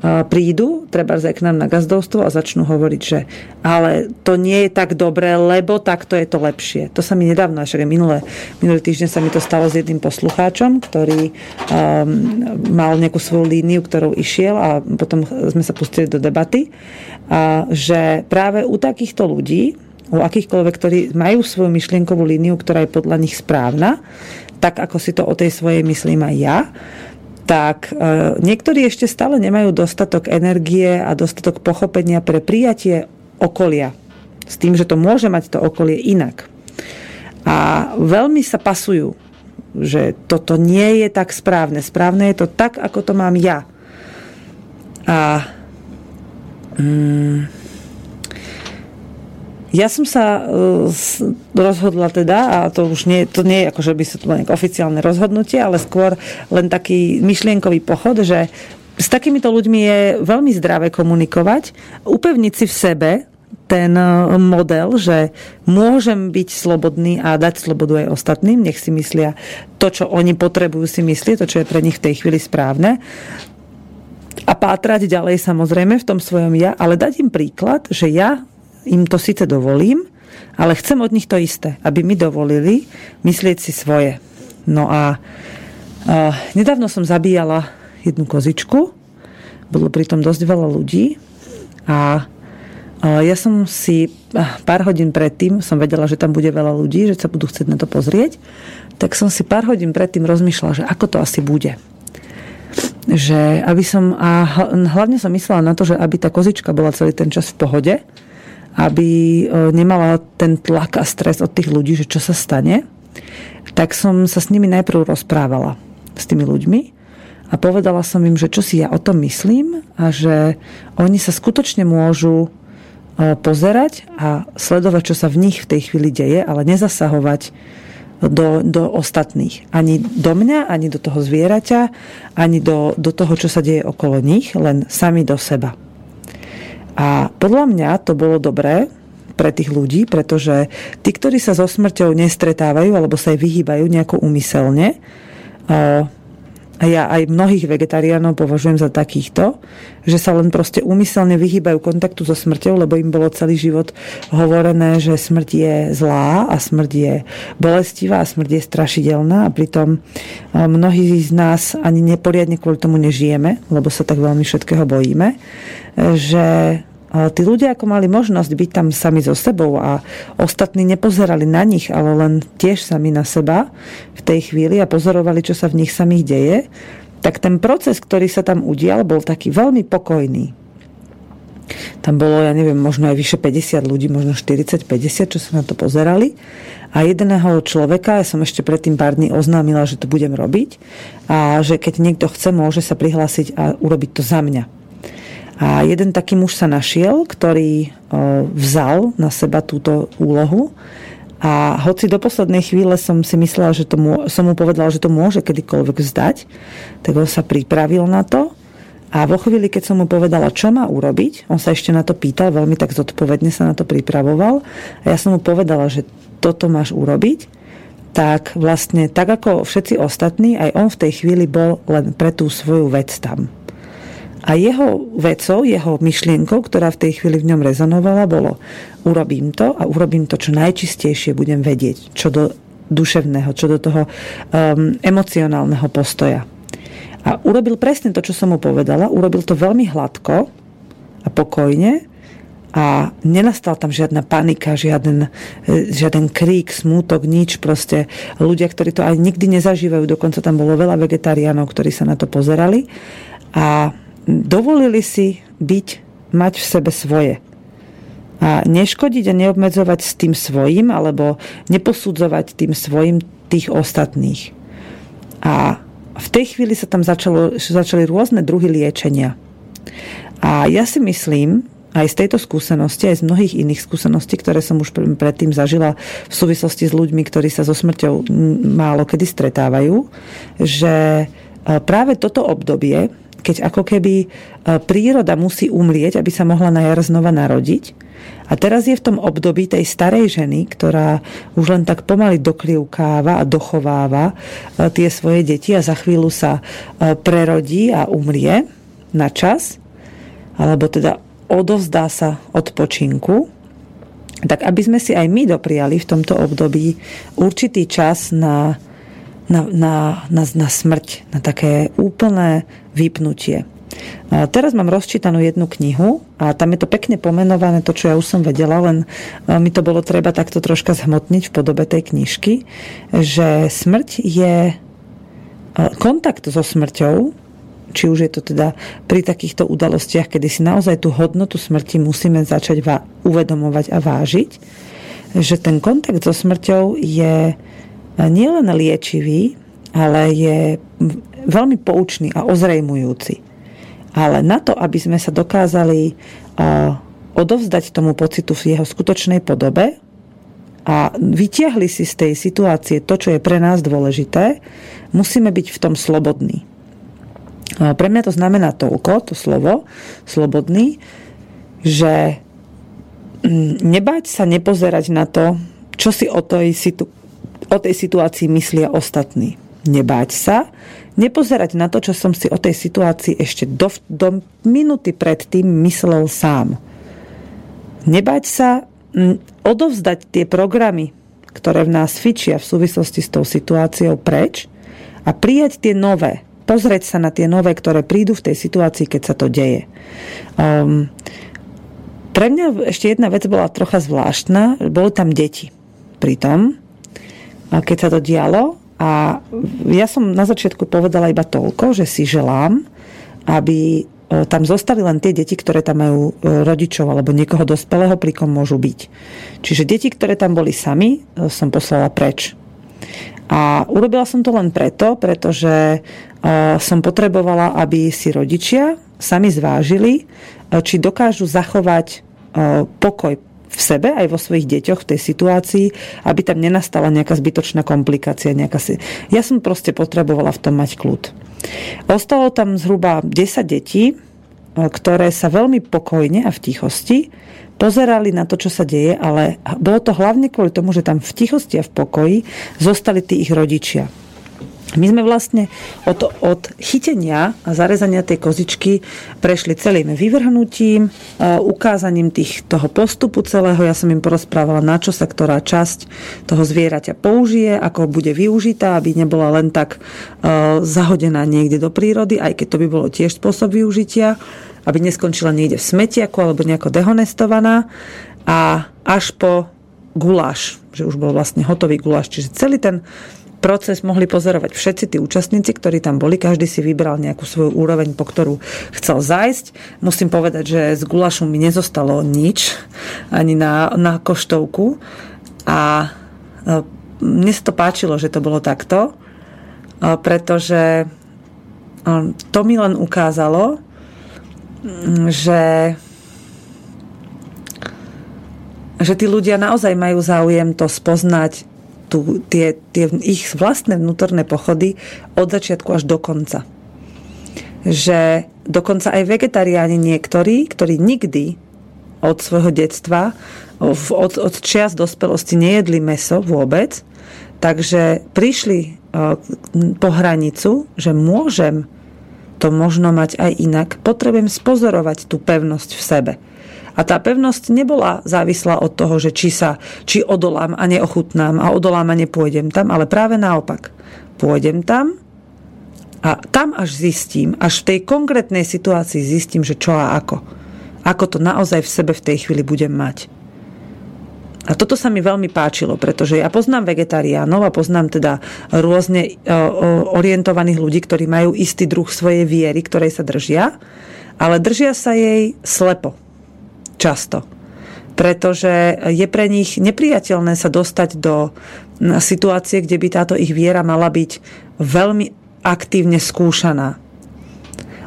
prídu, treba aj k nám na gazdovstvo a začnú hovoriť, že ale to nie je tak dobré, lebo takto je to lepšie. To sa mi nedávno, však minulé, minulý týždeň sa mi to stalo s jedným poslucháčom, ktorý um, mal nejakú svoju líniu, ktorou išiel a potom sme sa pustili do debaty, a že práve u takýchto ľudí, u akýchkoľvek, ktorí majú svoju myšlienkovú líniu, ktorá je podľa nich správna, tak ako si to o tej svojej myslím aj ja, tak e, niektorí ešte stále nemajú dostatok energie a dostatok pochopenia pre prijatie okolia. S tým, že to môže mať to okolie inak. A veľmi sa pasujú, že toto nie je tak správne. Správne je to tak, ako to mám ja. A mm, ja som sa rozhodla teda, a to už nie, to nie je ako, že by sa to bolo nejaké oficiálne rozhodnutie, ale skôr len taký myšlienkový pochod, že s takýmito ľuďmi je veľmi zdravé komunikovať, upevniť si v sebe ten e, model, že môžem byť slobodný a dať slobodu aj ostatným, nech si myslia to, čo oni potrebujú si myslieť, to, čo je pre nich v tej chvíli správne. A pátrať ďalej samozrejme v tom svojom ja, ale dať im príklad, že ja im to síce dovolím, ale chcem od nich to isté, aby mi dovolili myslieť si svoje. No a, a nedávno som zabíjala jednu kozičku, bolo pritom dosť veľa ľudí a ja som si pár hodín predtým, som vedela, že tam bude veľa ľudí, že sa budú chcieť na to pozrieť, tak som si pár hodín predtým rozmýšľala, že ako to asi bude. Že aby som, a hlavne som myslela na to, že aby tá kozička bola celý ten čas v pohode, aby e, nemala ten tlak a stres od tých ľudí, že čo sa stane, tak som sa s nimi najprv rozprávala s tými ľuďmi a povedala som im, že čo si ja o tom myslím a že oni sa skutočne môžu pozerať a sledovať, čo sa v nich v tej chvíli deje, ale nezasahovať do, do ostatných. Ani do mňa, ani do toho zvieraťa, ani do, do toho, čo sa deje okolo nich, len sami do seba. A podľa mňa to bolo dobré pre tých ľudí, pretože tí, ktorí sa so smrťou nestretávajú alebo sa aj vyhýbajú nejako úmyselne, a ja aj mnohých vegetariánov považujem za takýchto, že sa len proste úmyselne vyhýbajú kontaktu so smrťou, lebo im bolo celý život hovorené, že smrť je zlá a smrť je bolestivá a smrť je strašidelná a pritom mnohí z nás ani neporiadne kvôli tomu nežijeme, lebo sa tak veľmi všetkého bojíme, že tí ľudia ako mali možnosť byť tam sami so sebou a ostatní nepozerali na nich, ale len tiež sami na seba v tej chvíli a pozorovali, čo sa v nich samých deje, tak ten proces, ktorý sa tam udial, bol taký veľmi pokojný. Tam bolo, ja neviem, možno aj vyše 50 ľudí, možno 40-50, čo sa na to pozerali. A jedného človeka, ja som ešte predtým pár dní oznámila, že to budem robiť a že keď niekto chce, môže sa prihlásiť a urobiť to za mňa. A jeden taký muž sa našiel, ktorý vzal na seba túto úlohu. A hoci do poslednej chvíle som si myslela, že to som mu povedala, že to môže kedykoľvek vzdať, tak on sa pripravil na to. A vo chvíli, keď som mu povedala, čo má urobiť, on sa ešte na to pýtal, veľmi tak zodpovedne sa na to pripravoval. A ja som mu povedala, že toto máš urobiť, tak vlastne tak ako všetci ostatní, aj on v tej chvíli bol len pre tú svoju vec tam. A jeho vecou, jeho myšlienkou, ktorá v tej chvíli v ňom rezonovala, bolo urobím to a urobím to čo najčistejšie, budem vedieť, čo do duševného, čo do toho um, emocionálneho postoja. A urobil presne to, čo som mu povedala. Urobil to veľmi hladko a pokojne a nenastal tam žiadna panika, žiaden, e, žiaden krík, smútok, nič. Proste ľudia, ktorí to aj nikdy nezažívajú, dokonca tam bolo veľa vegetariánov, ktorí sa na to pozerali. A dovolili si byť, mať v sebe svoje. A neškodiť a neobmedzovať s tým svojim, alebo neposudzovať tým svojim tých ostatných. A v tej chvíli sa tam začalo, začali rôzne druhy liečenia. A ja si myslím, aj z tejto skúsenosti, aj z mnohých iných skúseností, ktoré som už predtým zažila v súvislosti s ľuďmi, ktorí sa so smrťou málo kedy stretávajú, že práve toto obdobie keď ako keby e, príroda musí umrieť, aby sa mohla na jar znova narodiť. A teraz je v tom období tej starej ženy, ktorá už len tak pomaly doklievkáva a dochováva e, tie svoje deti a za chvíľu sa e, prerodí a umrie na čas, alebo teda odovzdá sa odpočinku, tak aby sme si aj my dopriali v tomto období určitý čas na na, na, na, na smrť, na také úplné vypnutie. A teraz mám rozčítanú jednu knihu a tam je to pekne pomenované, to, čo ja už som vedela, len mi to bolo treba takto troška zhmotniť v podobe tej knižky, že smrť je kontakt so smrťou, či už je to teda pri takýchto udalostiach, kedy si naozaj tú hodnotu smrti musíme začať va- uvedomovať a vážiť, že ten kontakt so smrťou je nielen liečivý, ale je veľmi poučný a ozrejmujúci. Ale na to, aby sme sa dokázali odovzdať tomu pocitu v jeho skutočnej podobe a vytiahli si z tej situácie to, čo je pre nás dôležité, musíme byť v tom slobodní. Pre mňa to znamená toľko, to slovo, slobodný, že mm, nebáť sa nepozerať na to, čo si o tej, situ- o tej situácii myslia ostatní. Nebáť sa, nepozerať na to, čo som si o tej situácii ešte do, do minúty predtým myslel sám. Nebáť sa odovzdať tie programy, ktoré v nás fičia v súvislosti s tou situáciou preč a prijať tie nové. Pozrieť sa na tie nové, ktoré prídu v tej situácii, keď sa to deje. Um, pre mňa ešte jedna vec bola trocha zvláštna. Boli tam deti pri tom, keď sa to dialo. A ja som na začiatku povedala iba toľko, že si želám, aby E, tam zostali len tie deti, ktoré tam majú e, rodičov alebo niekoho dospelého, pri kom môžu byť. Čiže deti, ktoré tam boli sami, e, som poslala preč. A urobila som to len preto, pretože som potrebovala, aby si rodičia sami zvážili, či dokážu zachovať pokoj v sebe, aj vo svojich deťoch v tej situácii, aby tam nenastala nejaká zbytočná komplikácia. Nejaká si... Ja som proste potrebovala v tom mať kľud. Ostalo tam zhruba 10 detí, e, ktoré sa veľmi pokojne a v tichosti pozerali na to, čo sa deje, ale bolo to hlavne kvôli tomu, že tam v tichosti a v pokoji zostali tí ich rodičia. My sme vlastne od, od chytenia a zarezania tej kozičky prešli celým vyvrhnutím, e, ukázaním tých, toho postupu celého. Ja som im porozprávala, na čo sa ktorá časť toho zvieraťa použije, ako bude využitá, aby nebola len tak uh, zahodená niekde do prírody, aj keď to by bolo tiež spôsob využitia, aby neskončila niekde v smetiaku alebo nejako dehonestovaná. A až po guláš, že už bol vlastne hotový guláš. Čiže celý ten proces mohli pozorovať všetci tí účastníci, ktorí tam boli. Každý si vybral nejakú svoju úroveň, po ktorú chcel zájsť. Musím povedať, že z gulašu mi nezostalo nič, ani na, na koštovku. A e, mne sa to páčilo, že to bolo takto, e, pretože e, to mi len ukázalo, že že tí ľudia naozaj majú záujem to spoznať tú, tie, tie ich vlastné vnútorné pochody od začiatku až do konca. Že dokonca aj vegetariáni niektorí, ktorí nikdy od svojho detstva, od, od čias dospelosti nejedli meso vôbec, takže prišli e, po hranicu, že môžem to možno mať aj inak, potrebujem spozorovať tú pevnosť v sebe a tá pevnosť nebola závislá od toho, že či sa, či odolám a neochutnám a odolám a nepôjdem tam, ale práve naopak. Pôjdem tam a tam až zistím, až v tej konkrétnej situácii zistím, že čo a ako. Ako to naozaj v sebe v tej chvíli budem mať. A toto sa mi veľmi páčilo, pretože ja poznám vegetariánov a poznám teda rôzne e, orientovaných ľudí, ktorí majú istý druh svojej viery, ktorej sa držia, ale držia sa jej slepo Často. Pretože je pre nich nepriateľné sa dostať do situácie, kde by táto ich viera mala byť veľmi aktívne skúšaná.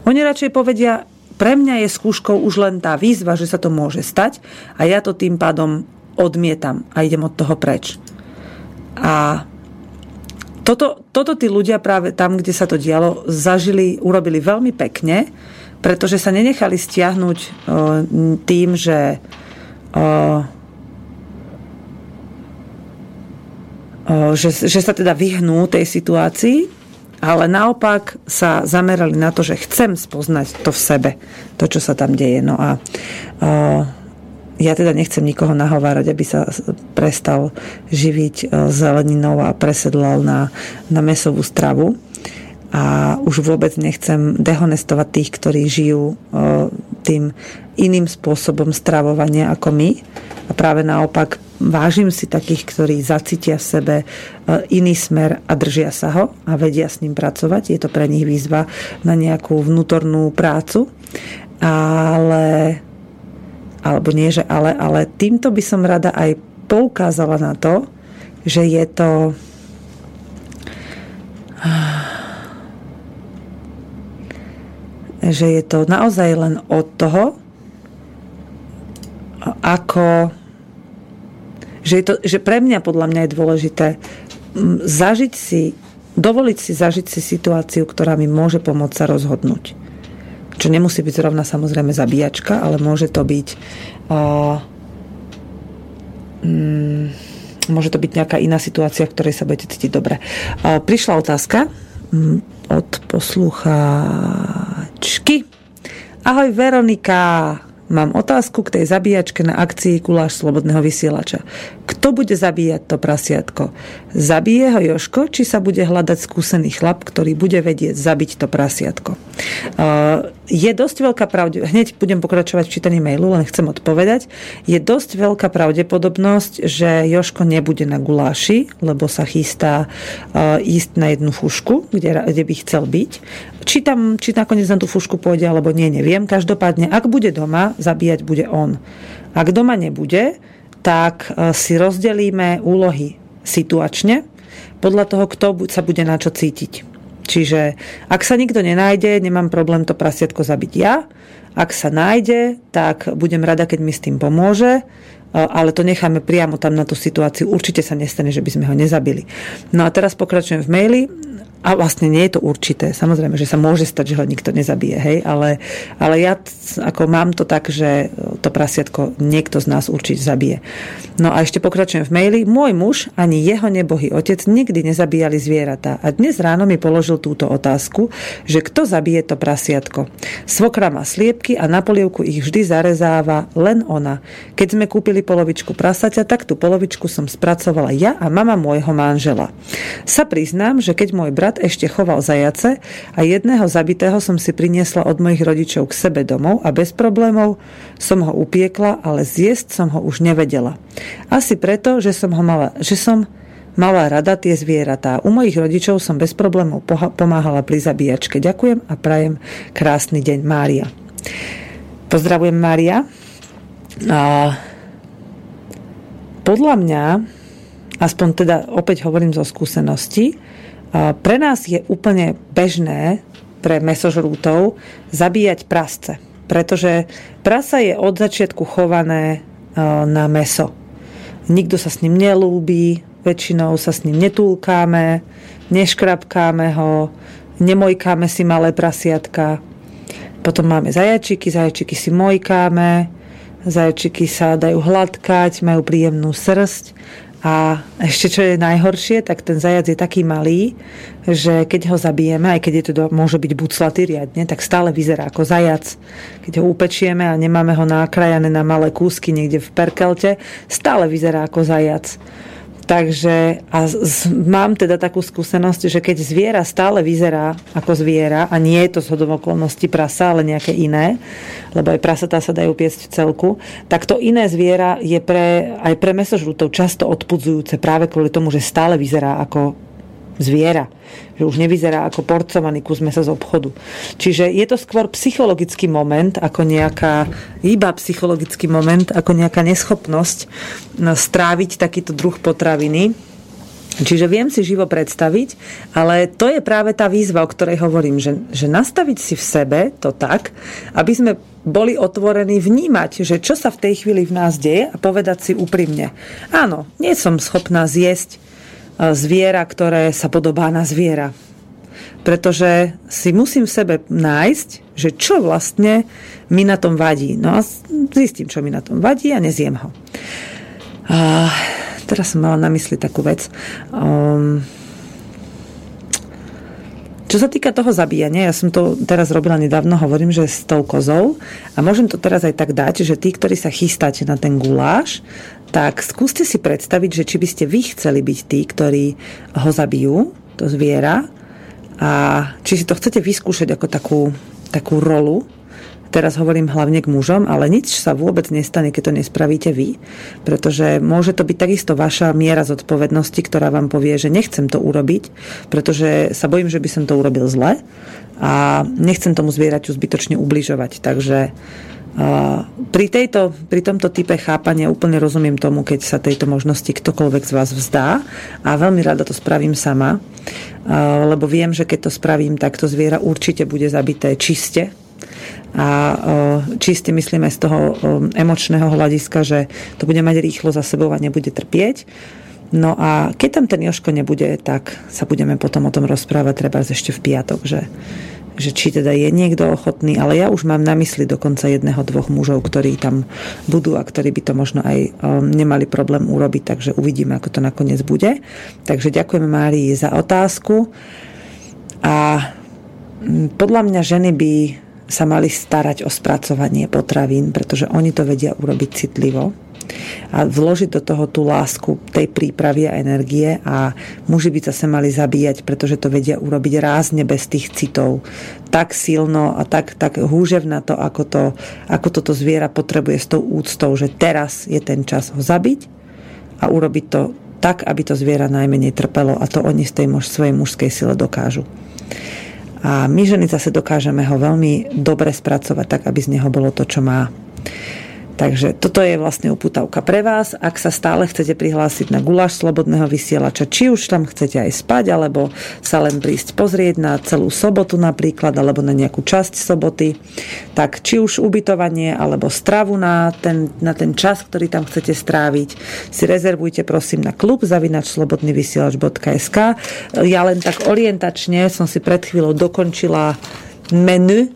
Oni radšej povedia, pre mňa je skúškou už len tá výzva, že sa to môže stať a ja to tým pádom odmietam a idem od toho preč. A toto, toto tí ľudia práve tam, kde sa to dialo, zažili, urobili veľmi pekne pretože sa nenechali stiahnuť tým, že že, že sa teda vyhnú tej situácii, ale naopak sa zamerali na to, že chcem spoznať to v sebe, to, čo sa tam deje. No a ja teda nechcem nikoho nahovárať, aby sa prestal živiť zeleninou a presedlal na, na mesovú stravu a už vôbec nechcem dehonestovať tých, ktorí žijú tým iným spôsobom stravovania ako my. A práve naopak vážim si takých, ktorí zacítia v sebe iný smer a držia sa ho a vedia s ním pracovať. Je to pre nich výzva na nejakú vnútornú prácu. Ale alebo nie, že ale, ale týmto by som rada aj poukázala na to, že je to že je to naozaj len od toho, ako že, je to, že pre mňa podľa mňa je dôležité zažiť si, dovoliť si zažiť si situáciu, ktorá mi môže pomôcť sa rozhodnúť. Čo nemusí byť zrovna samozrejme zabíjačka, ale môže to byť uh, um, môže to byť nejaká iná situácia, v ktorej sa budete cítiť dobre. Uh, prišla otázka um, od poslucháčky. Ahoj Veronika, Mám otázku k tej zabíjačke na akcii Kuláš Slobodného vysielača. Kto bude zabíjať to prasiatko? Zabije ho Joško, či sa bude hľadať skúsený chlap, ktorý bude vedieť zabiť to prasiatko? Uh, je dosť veľká pravde, hneď budem pokračovať v čítaní mailu, len chcem odpovedať. Je dosť veľká pravdepodobnosť, že Joško nebude na guláši, lebo sa chystá uh, ísť na jednu fušku, kde, kde by chcel byť. Či, tam, či nakoniec na tú fušku pôjde, alebo nie, neviem. Každopádne, ak bude doma, zabíjať bude on. Ak doma nebude, tak e, si rozdelíme úlohy situačne podľa toho, kto sa bude na čo cítiť. Čiže ak sa nikto nenájde, nemám problém to prasiatko zabiť ja. Ak sa nájde, tak budem rada, keď mi s tým pomôže, e, ale to necháme priamo tam na tú situáciu. Určite sa nestane, že by sme ho nezabili. No a teraz pokračujem v maili. A vlastne nie je to určité. Samozrejme, že sa môže stať, že ho nikto nezabije, hej, ale, ale ja ako mám to tak, že to prasiatko niekto z nás určite zabije. No a ešte pokračujem v maili. Môj muž ani jeho nebohý otec nikdy nezabíjali zvieratá. A dnes ráno mi položil túto otázku, že kto zabije to prasiatko. Svokra má sliepky a na polievku ich vždy zarezáva len ona. Keď sme kúpili polovičku prasaťa, tak tú polovičku som spracovala ja a mama môjho manžela. Sa priznám, že keď môj brat brat ešte choval zajace a jedného zabitého som si priniesla od mojich rodičov k sebe domov a bez problémov som ho upiekla, ale zjesť som ho už nevedela. Asi preto, že som ho mala, že som mala rada tie zvieratá. U mojich rodičov som bez problémov pomáhala pri zabíjačke. Ďakujem a prajem krásny deň, Mária. Pozdravujem, Mária. A podľa mňa, aspoň teda opäť hovorím zo skúsenosti, pre nás je úplne bežné pre mesožrútov zabíjať prasce, pretože prasa je od začiatku chované e, na meso. Nikto sa s ním nelúbi, väčšinou sa s ním netúlkáme, neškrapkáme ho, nemojkáme si malé prasiatka. Potom máme zajačiky, zajačiky si mojkáme, zajačiky sa dajú hladkať, majú príjemnú srst a ešte čo je najhoršie, tak ten zajac je taký malý, že keď ho zabijeme, aj keď je to, môže byť buclatý riadne, tak stále vyzerá ako zajac. Keď ho upečieme a nemáme ho nákrajané na malé kúsky niekde v perkelte, stále vyzerá ako zajac. Takže a z, mám teda takú skúsenosť, že keď zviera stále vyzerá ako zviera a nie je to z okolností prasa, ale nejaké iné, lebo aj prasatá sa dajú piesť v celku, tak to iné zviera je pre, aj pre mesožrutov často odpudzujúce práve kvôli tomu, že stále vyzerá ako zviera. Že už nevyzerá ako porcovaný kus mesa z obchodu. Čiže je to skôr psychologický moment, ako nejaká, iba psychologický moment, ako nejaká neschopnosť no, stráviť takýto druh potraviny. Čiže viem si živo predstaviť, ale to je práve tá výzva, o ktorej hovorím, že, že nastaviť si v sebe to tak, aby sme boli otvorení vnímať, že čo sa v tej chvíli v nás deje a povedať si úprimne. Áno, nie som schopná zjesť zviera, ktoré sa podobá na zviera. Pretože si musím v sebe nájsť, že čo vlastne mi na tom vadí. No a zistím, čo mi na tom vadí a nezjem ho. A teraz som mala na mysli takú vec. Um, čo sa týka toho zabíjania, ja som to teraz robila nedávno, hovorím, že s tou kozou. A môžem to teraz aj tak dať, že tí, ktorí sa chystáte na ten guláš, tak skúste si predstaviť, že či by ste vy chceli byť tí, ktorí ho zabijú, to zviera, a či si to chcete vyskúšať ako takú, takú rolu, teraz hovorím hlavne k mužom, ale nič sa vôbec nestane, keď to nespravíte vy, pretože môže to byť takisto vaša miera zodpovednosti, ktorá vám povie, že nechcem to urobiť, pretože sa bojím, že by som to urobil zle a nechcem tomu zvieraťu zbytočne ubližovať. Takže pri, tejto, pri tomto type chápania úplne rozumiem tomu, keď sa tejto možnosti ktokoľvek z vás vzdá a veľmi rada to spravím sama, lebo viem, že keď to spravím, tak to zviera určite bude zabité čiste a čiste myslíme z toho emočného hľadiska, že to bude mať rýchlo za sebou a nebude trpieť. No a keď tam ten Joško nebude, tak sa budeme potom o tom rozprávať treba ešte v piatok, že že či teda je niekto ochotný, ale ja už mám na mysli dokonca jedného, dvoch mužov, ktorí tam budú a ktorí by to možno aj um, nemali problém urobiť, takže uvidíme, ako to nakoniec bude. Takže ďakujeme Márii za otázku a podľa mňa ženy by sa mali starať o spracovanie potravín, pretože oni to vedia urobiť citlivo a vložiť do toho tú lásku tej prípravy a energie a muži by sa mali zabíjať, pretože to vedia urobiť rázne bez tých citov. Tak silno a tak, tak húžev to, ako, to, ako toto zviera potrebuje s tou úctou, že teraz je ten čas ho zabiť a urobiť to tak, aby to zviera najmenej trpelo a to oni z tej mož, svojej mužskej sile dokážu. A my ženy zase dokážeme ho veľmi dobre spracovať tak, aby z neho bolo to, čo má. Takže toto je vlastne uputavka pre vás. Ak sa stále chcete prihlásiť na guláš slobodného vysielača, či už tam chcete aj spať, alebo sa len prísť pozrieť na celú sobotu napríklad, alebo na nejakú časť soboty, tak či už ubytovanie, alebo stravu na ten, na ten čas, ktorý tam chcete stráviť, si rezervujte prosím na klub zavinačslobodnyvysielač.sk Ja len tak orientačne som si pred chvíľou dokončila menu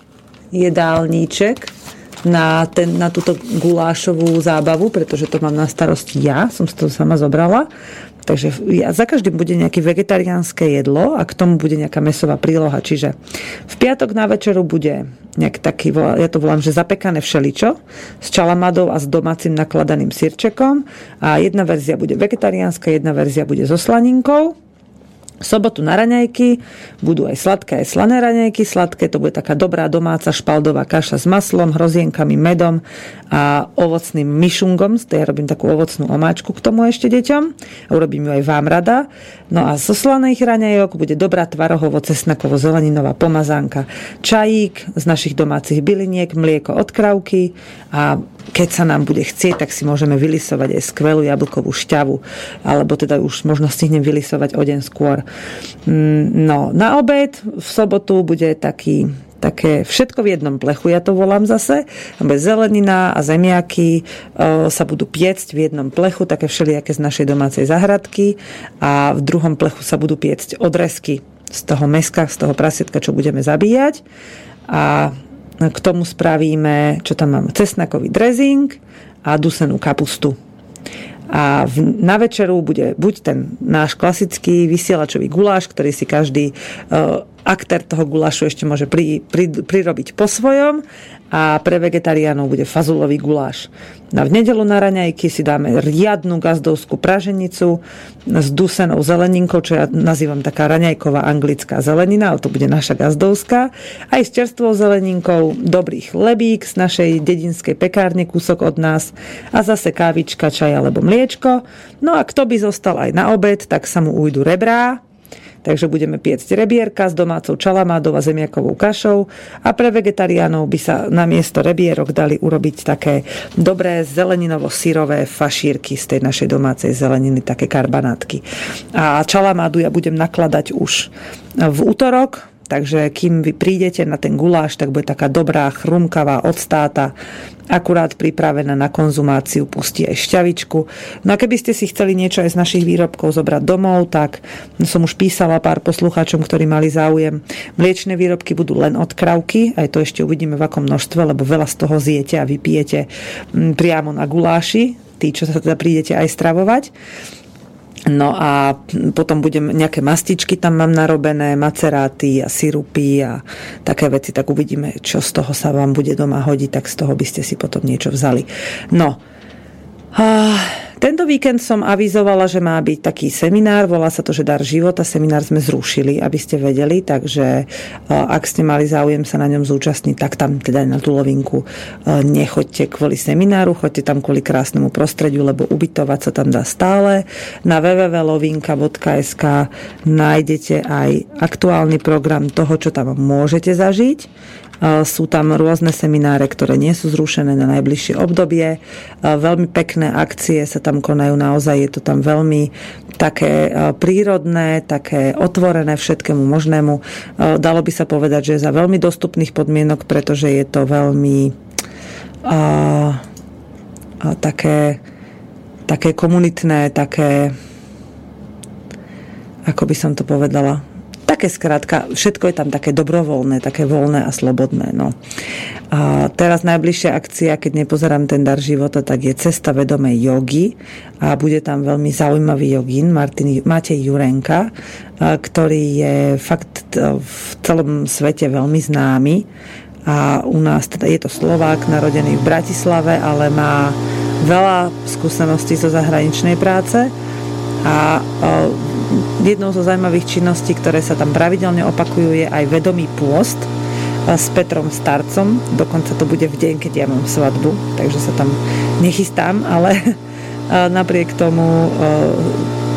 jedálníček, na, ten, na túto gulášovú zábavu, pretože to mám na starosti ja, som si to sama zobrala. Takže ja, za každým bude nejaké vegetariánske jedlo a k tomu bude nejaká mesová príloha. Čiže v piatok na večeru bude nejak taký, ja to volám, že zapekané všeličo s čalamadou a s domácim nakladaným sírčekom a jedna verzia bude vegetariánska, jedna verzia bude so slaninkou sobotu na raňajky, budú aj sladké, aj slané raňajky. Sladké to bude taká dobrá domáca špaldová kaša s maslom, hrozienkami, medom a ovocným myšungom. Ja robím takú ovocnú omáčku k tomu ešte deťom. Urobím ju aj vám rada. No a zo slaných raňajok bude dobrá tvarohovo cesnakovo zeleninová pomazánka. Čajík z našich domácich byliniek, mlieko od kravky a keď sa nám bude chcieť, tak si môžeme vylisovať aj skvelú jablkovú šťavu, alebo teda už možno stihnem vylisovať o deň skôr. Mm, no, na obed v sobotu bude taký také všetko v jednom plechu, ja to volám zase. Zelenina a zemiaky e, sa budú piecť v jednom plechu, také všelijaké z našej domácej zahradky a v druhom plechu sa budú piecť odrezky z toho meska, z toho prasietka, čo budeme zabíjať. A k tomu spravíme, čo tam máme, cesnakový dressing a dusenú kapustu. A v, na večeru bude buď ten náš klasický vysielačový guláš, ktorý si každý uh, aktér toho gulášu ešte môže pri, pri, prirobiť po svojom a pre vegetariánov bude fazulový guláš. Na v nedelu na raňajky si dáme riadnu gazdovskú praženicu s dusenou zeleninkou, čo ja nazývam taká raňajková anglická zelenina, ale to bude naša gazdovská. Aj s čerstvou zeleninkou, dobrý chlebík z našej dedinskej pekárne, kúsok od nás a zase kávička, čaj alebo mliečko. No a kto by zostal aj na obed, tak sa mu ujdu rebrá, Takže budeme piecť rebierka s domácou čalamádou a zemiakovou kašou a pre vegetariánov by sa na miesto rebierok dali urobiť také dobré zeleninovo-syrové fašírky z tej našej domácej zeleniny, také karbanátky. A čalamádu ja budem nakladať už v útorok, Takže kým vy prídete na ten guláš, tak bude taká dobrá, chrumkavá, odstáta, akurát pripravená na konzumáciu, pustí aj šťavičku. No a keby ste si chceli niečo aj z našich výrobkov zobrať domov, tak som už písala pár poslucháčom, ktorí mali záujem. Mliečne výrobky budú len od kravky, aj to ešte uvidíme v akom množstve, lebo veľa z toho zjete a vypijete priamo na guláši, tí, čo sa teda prídete aj stravovať. No a potom budem nejaké mastičky tam mám narobené, maceráty a sirupy a také veci, tak uvidíme, čo z toho sa vám bude doma hodiť, tak z toho by ste si potom niečo vzali. No, tento víkend som avizovala, že má byť taký seminár, volá sa to, že Dar života. Seminár sme zrušili, aby ste vedeli, takže ak ste mali záujem sa na ňom zúčastniť, tak tam teda na tú lovinku nechoďte kvôli semináru, choďte tam kvôli krásnemu prostrediu, lebo ubytovať sa tam dá stále. Na www.lovinka.sk nájdete aj aktuálny program toho, čo tam môžete zažiť Sú tam rôzne semináre, ktoré nie sú zrušené na najbližšie obdobie. Veľmi pekné akcie sa tam konajú naozaj. Je to tam veľmi také prírodné, také otvorené všetkému možnému. Dalo by sa povedať, že za veľmi dostupných podmienok, pretože je to veľmi a, a také, také komunitné, také ako by som to povedala, také skrátka, všetko je tam také dobrovoľné, také voľné a slobodné. No. A teraz najbližšia akcia, keď nepozerám ten dar života, tak je Cesta vedomej jogy a bude tam veľmi zaujímavý jogín Martin, Matej Jurenka, ktorý je fakt v celom svete veľmi známy a u nás teda je to Slovák, narodený v Bratislave, ale má veľa skúseností zo zahraničnej práce a jednou zo zaujímavých činností, ktoré sa tam pravidelne opakujú, je aj vedomý pôst s Petrom Starcom. Dokonca to bude v deň, keď ja mám svadbu, takže sa tam nechystám, ale napriek tomu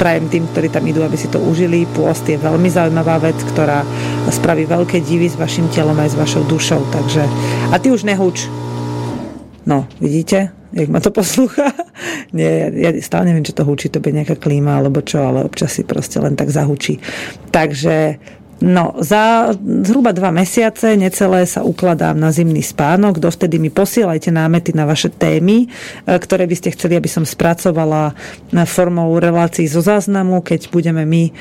prajem tým, ktorí tam idú, aby si to užili. Pôst je veľmi zaujímavá vec, ktorá spraví veľké divy s vašim telom aj s vašou dušou. Takže... A ty už nehúč. No, vidíte? Jak ma to poslúcha. Nie, ja stále neviem, čo to húči, to bude nejaká klíma alebo čo, ale občas si proste len tak zahúči. Takže No, za zhruba dva mesiace necelé sa ukladám na zimný spánok. Dovtedy mi posielajte námety na vaše témy, e, ktoré by ste chceli, aby som spracovala formou relácií zo záznamu, keď budeme my e,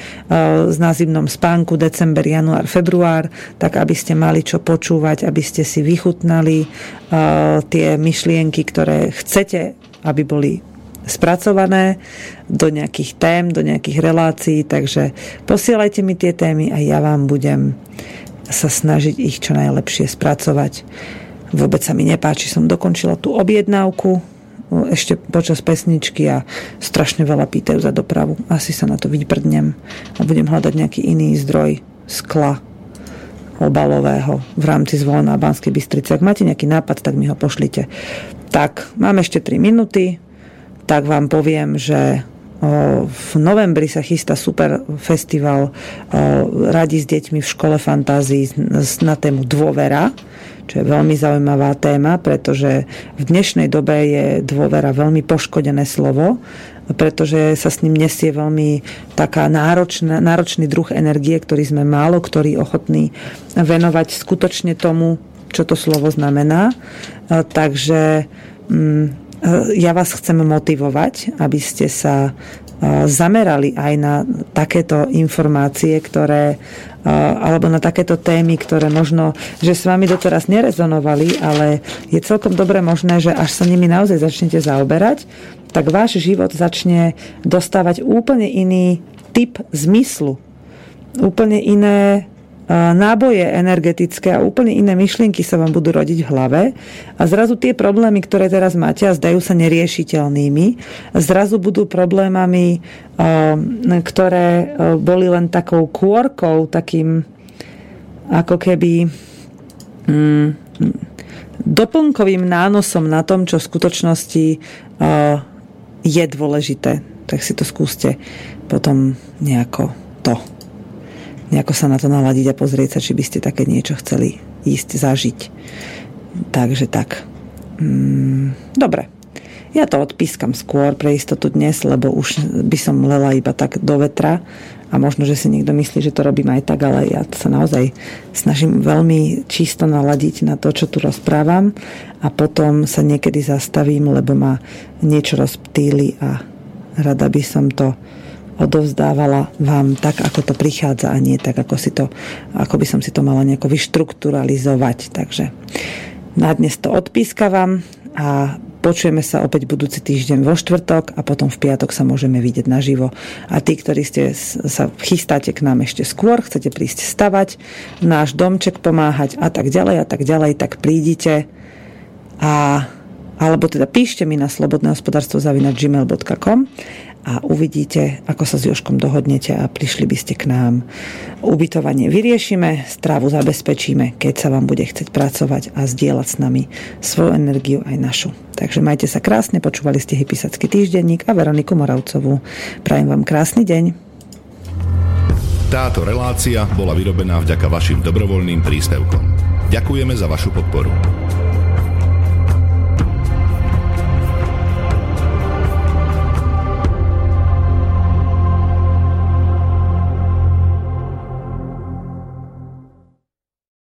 názimnom spánku december, január, február, tak aby ste mali čo počúvať, aby ste si vychutnali e, tie myšlienky, ktoré chcete, aby boli spracované do nejakých tém, do nejakých relácií, takže posielajte mi tie témy a ja vám budem sa snažiť ich čo najlepšie spracovať. Vôbec sa mi nepáči, som dokončila tú objednávku ešte počas pesničky a strašne veľa pýtajú za dopravu. Asi sa na to vyprdnem a budem hľadať nejaký iný zdroj skla obalového v rámci zvolená Banskej Bystrice. Ak máte nejaký nápad, tak mi ho pošlite. Tak, mám ešte 3 minúty tak vám poviem, že v novembri sa chystá super festival Radi s deťmi v škole fantázii na tému dôvera, čo je veľmi zaujímavá téma, pretože v dnešnej dobe je dôvera veľmi poškodené slovo, pretože sa s ním nesie veľmi taká náročná, náročný druh energie, ktorý sme málo ktorí ochotní venovať skutočne tomu, čo to slovo znamená. Takže mm, ja vás chcem motivovať, aby ste sa eh, zamerali aj na takéto informácie, ktoré eh, alebo na takéto témy, ktoré možno, že s vami doteraz nerezonovali, ale je celkom dobre možné, že až sa nimi naozaj začnete zaoberať, tak váš život začne dostávať úplne iný typ zmyslu. Úplne iné náboje energetické a úplne iné myšlienky sa vám budú rodiť v hlave a zrazu tie problémy, ktoré teraz máte a zdajú sa neriešiteľnými, zrazu budú problémami, ktoré boli len takou kôrkou, takým ako keby mm, doplnkovým nánosom na tom, čo v skutočnosti je dôležité. Tak si to skúste potom nejako to nejako sa na to naladiť a pozrieť sa, či by ste také niečo chceli ísť zažiť. Takže tak. Mm, dobre. Ja to odpískam skôr pre istotu dnes, lebo už by som lela iba tak do vetra a možno, že si niekto myslí, že to robím aj tak, ale ja sa naozaj snažím veľmi čisto naladiť na to, čo tu rozprávam a potom sa niekedy zastavím, lebo ma niečo rozptýli a rada by som to odovzdávala vám tak, ako to prichádza a nie tak, ako, si to, ako by som si to mala nejako vyštrukturalizovať. Takže na dnes to odpískavam a počujeme sa opäť budúci týždeň vo štvrtok a potom v piatok sa môžeme vidieť naživo. A tí, ktorí ste sa chystáte k nám ešte skôr, chcete prísť stavať, náš domček pomáhať a tak ďalej a tak ďalej, tak prídite a alebo teda píšte mi na slobodné hospodárstvo gmail.com a uvidíte, ako sa s Joškom dohodnete a prišli by ste k nám. Ubytovanie vyriešime, stravu zabezpečíme, keď sa vám bude chcieť pracovať a zdieľať s nami svoju energiu aj našu. Takže majte sa krásne, počúvali ste Hypisacký týždenník a Veroniku Moravcovú. Prajem vám krásny deň. Táto relácia bola vyrobená vďaka vašim dobrovoľným príspevkom. Ďakujeme za vašu podporu.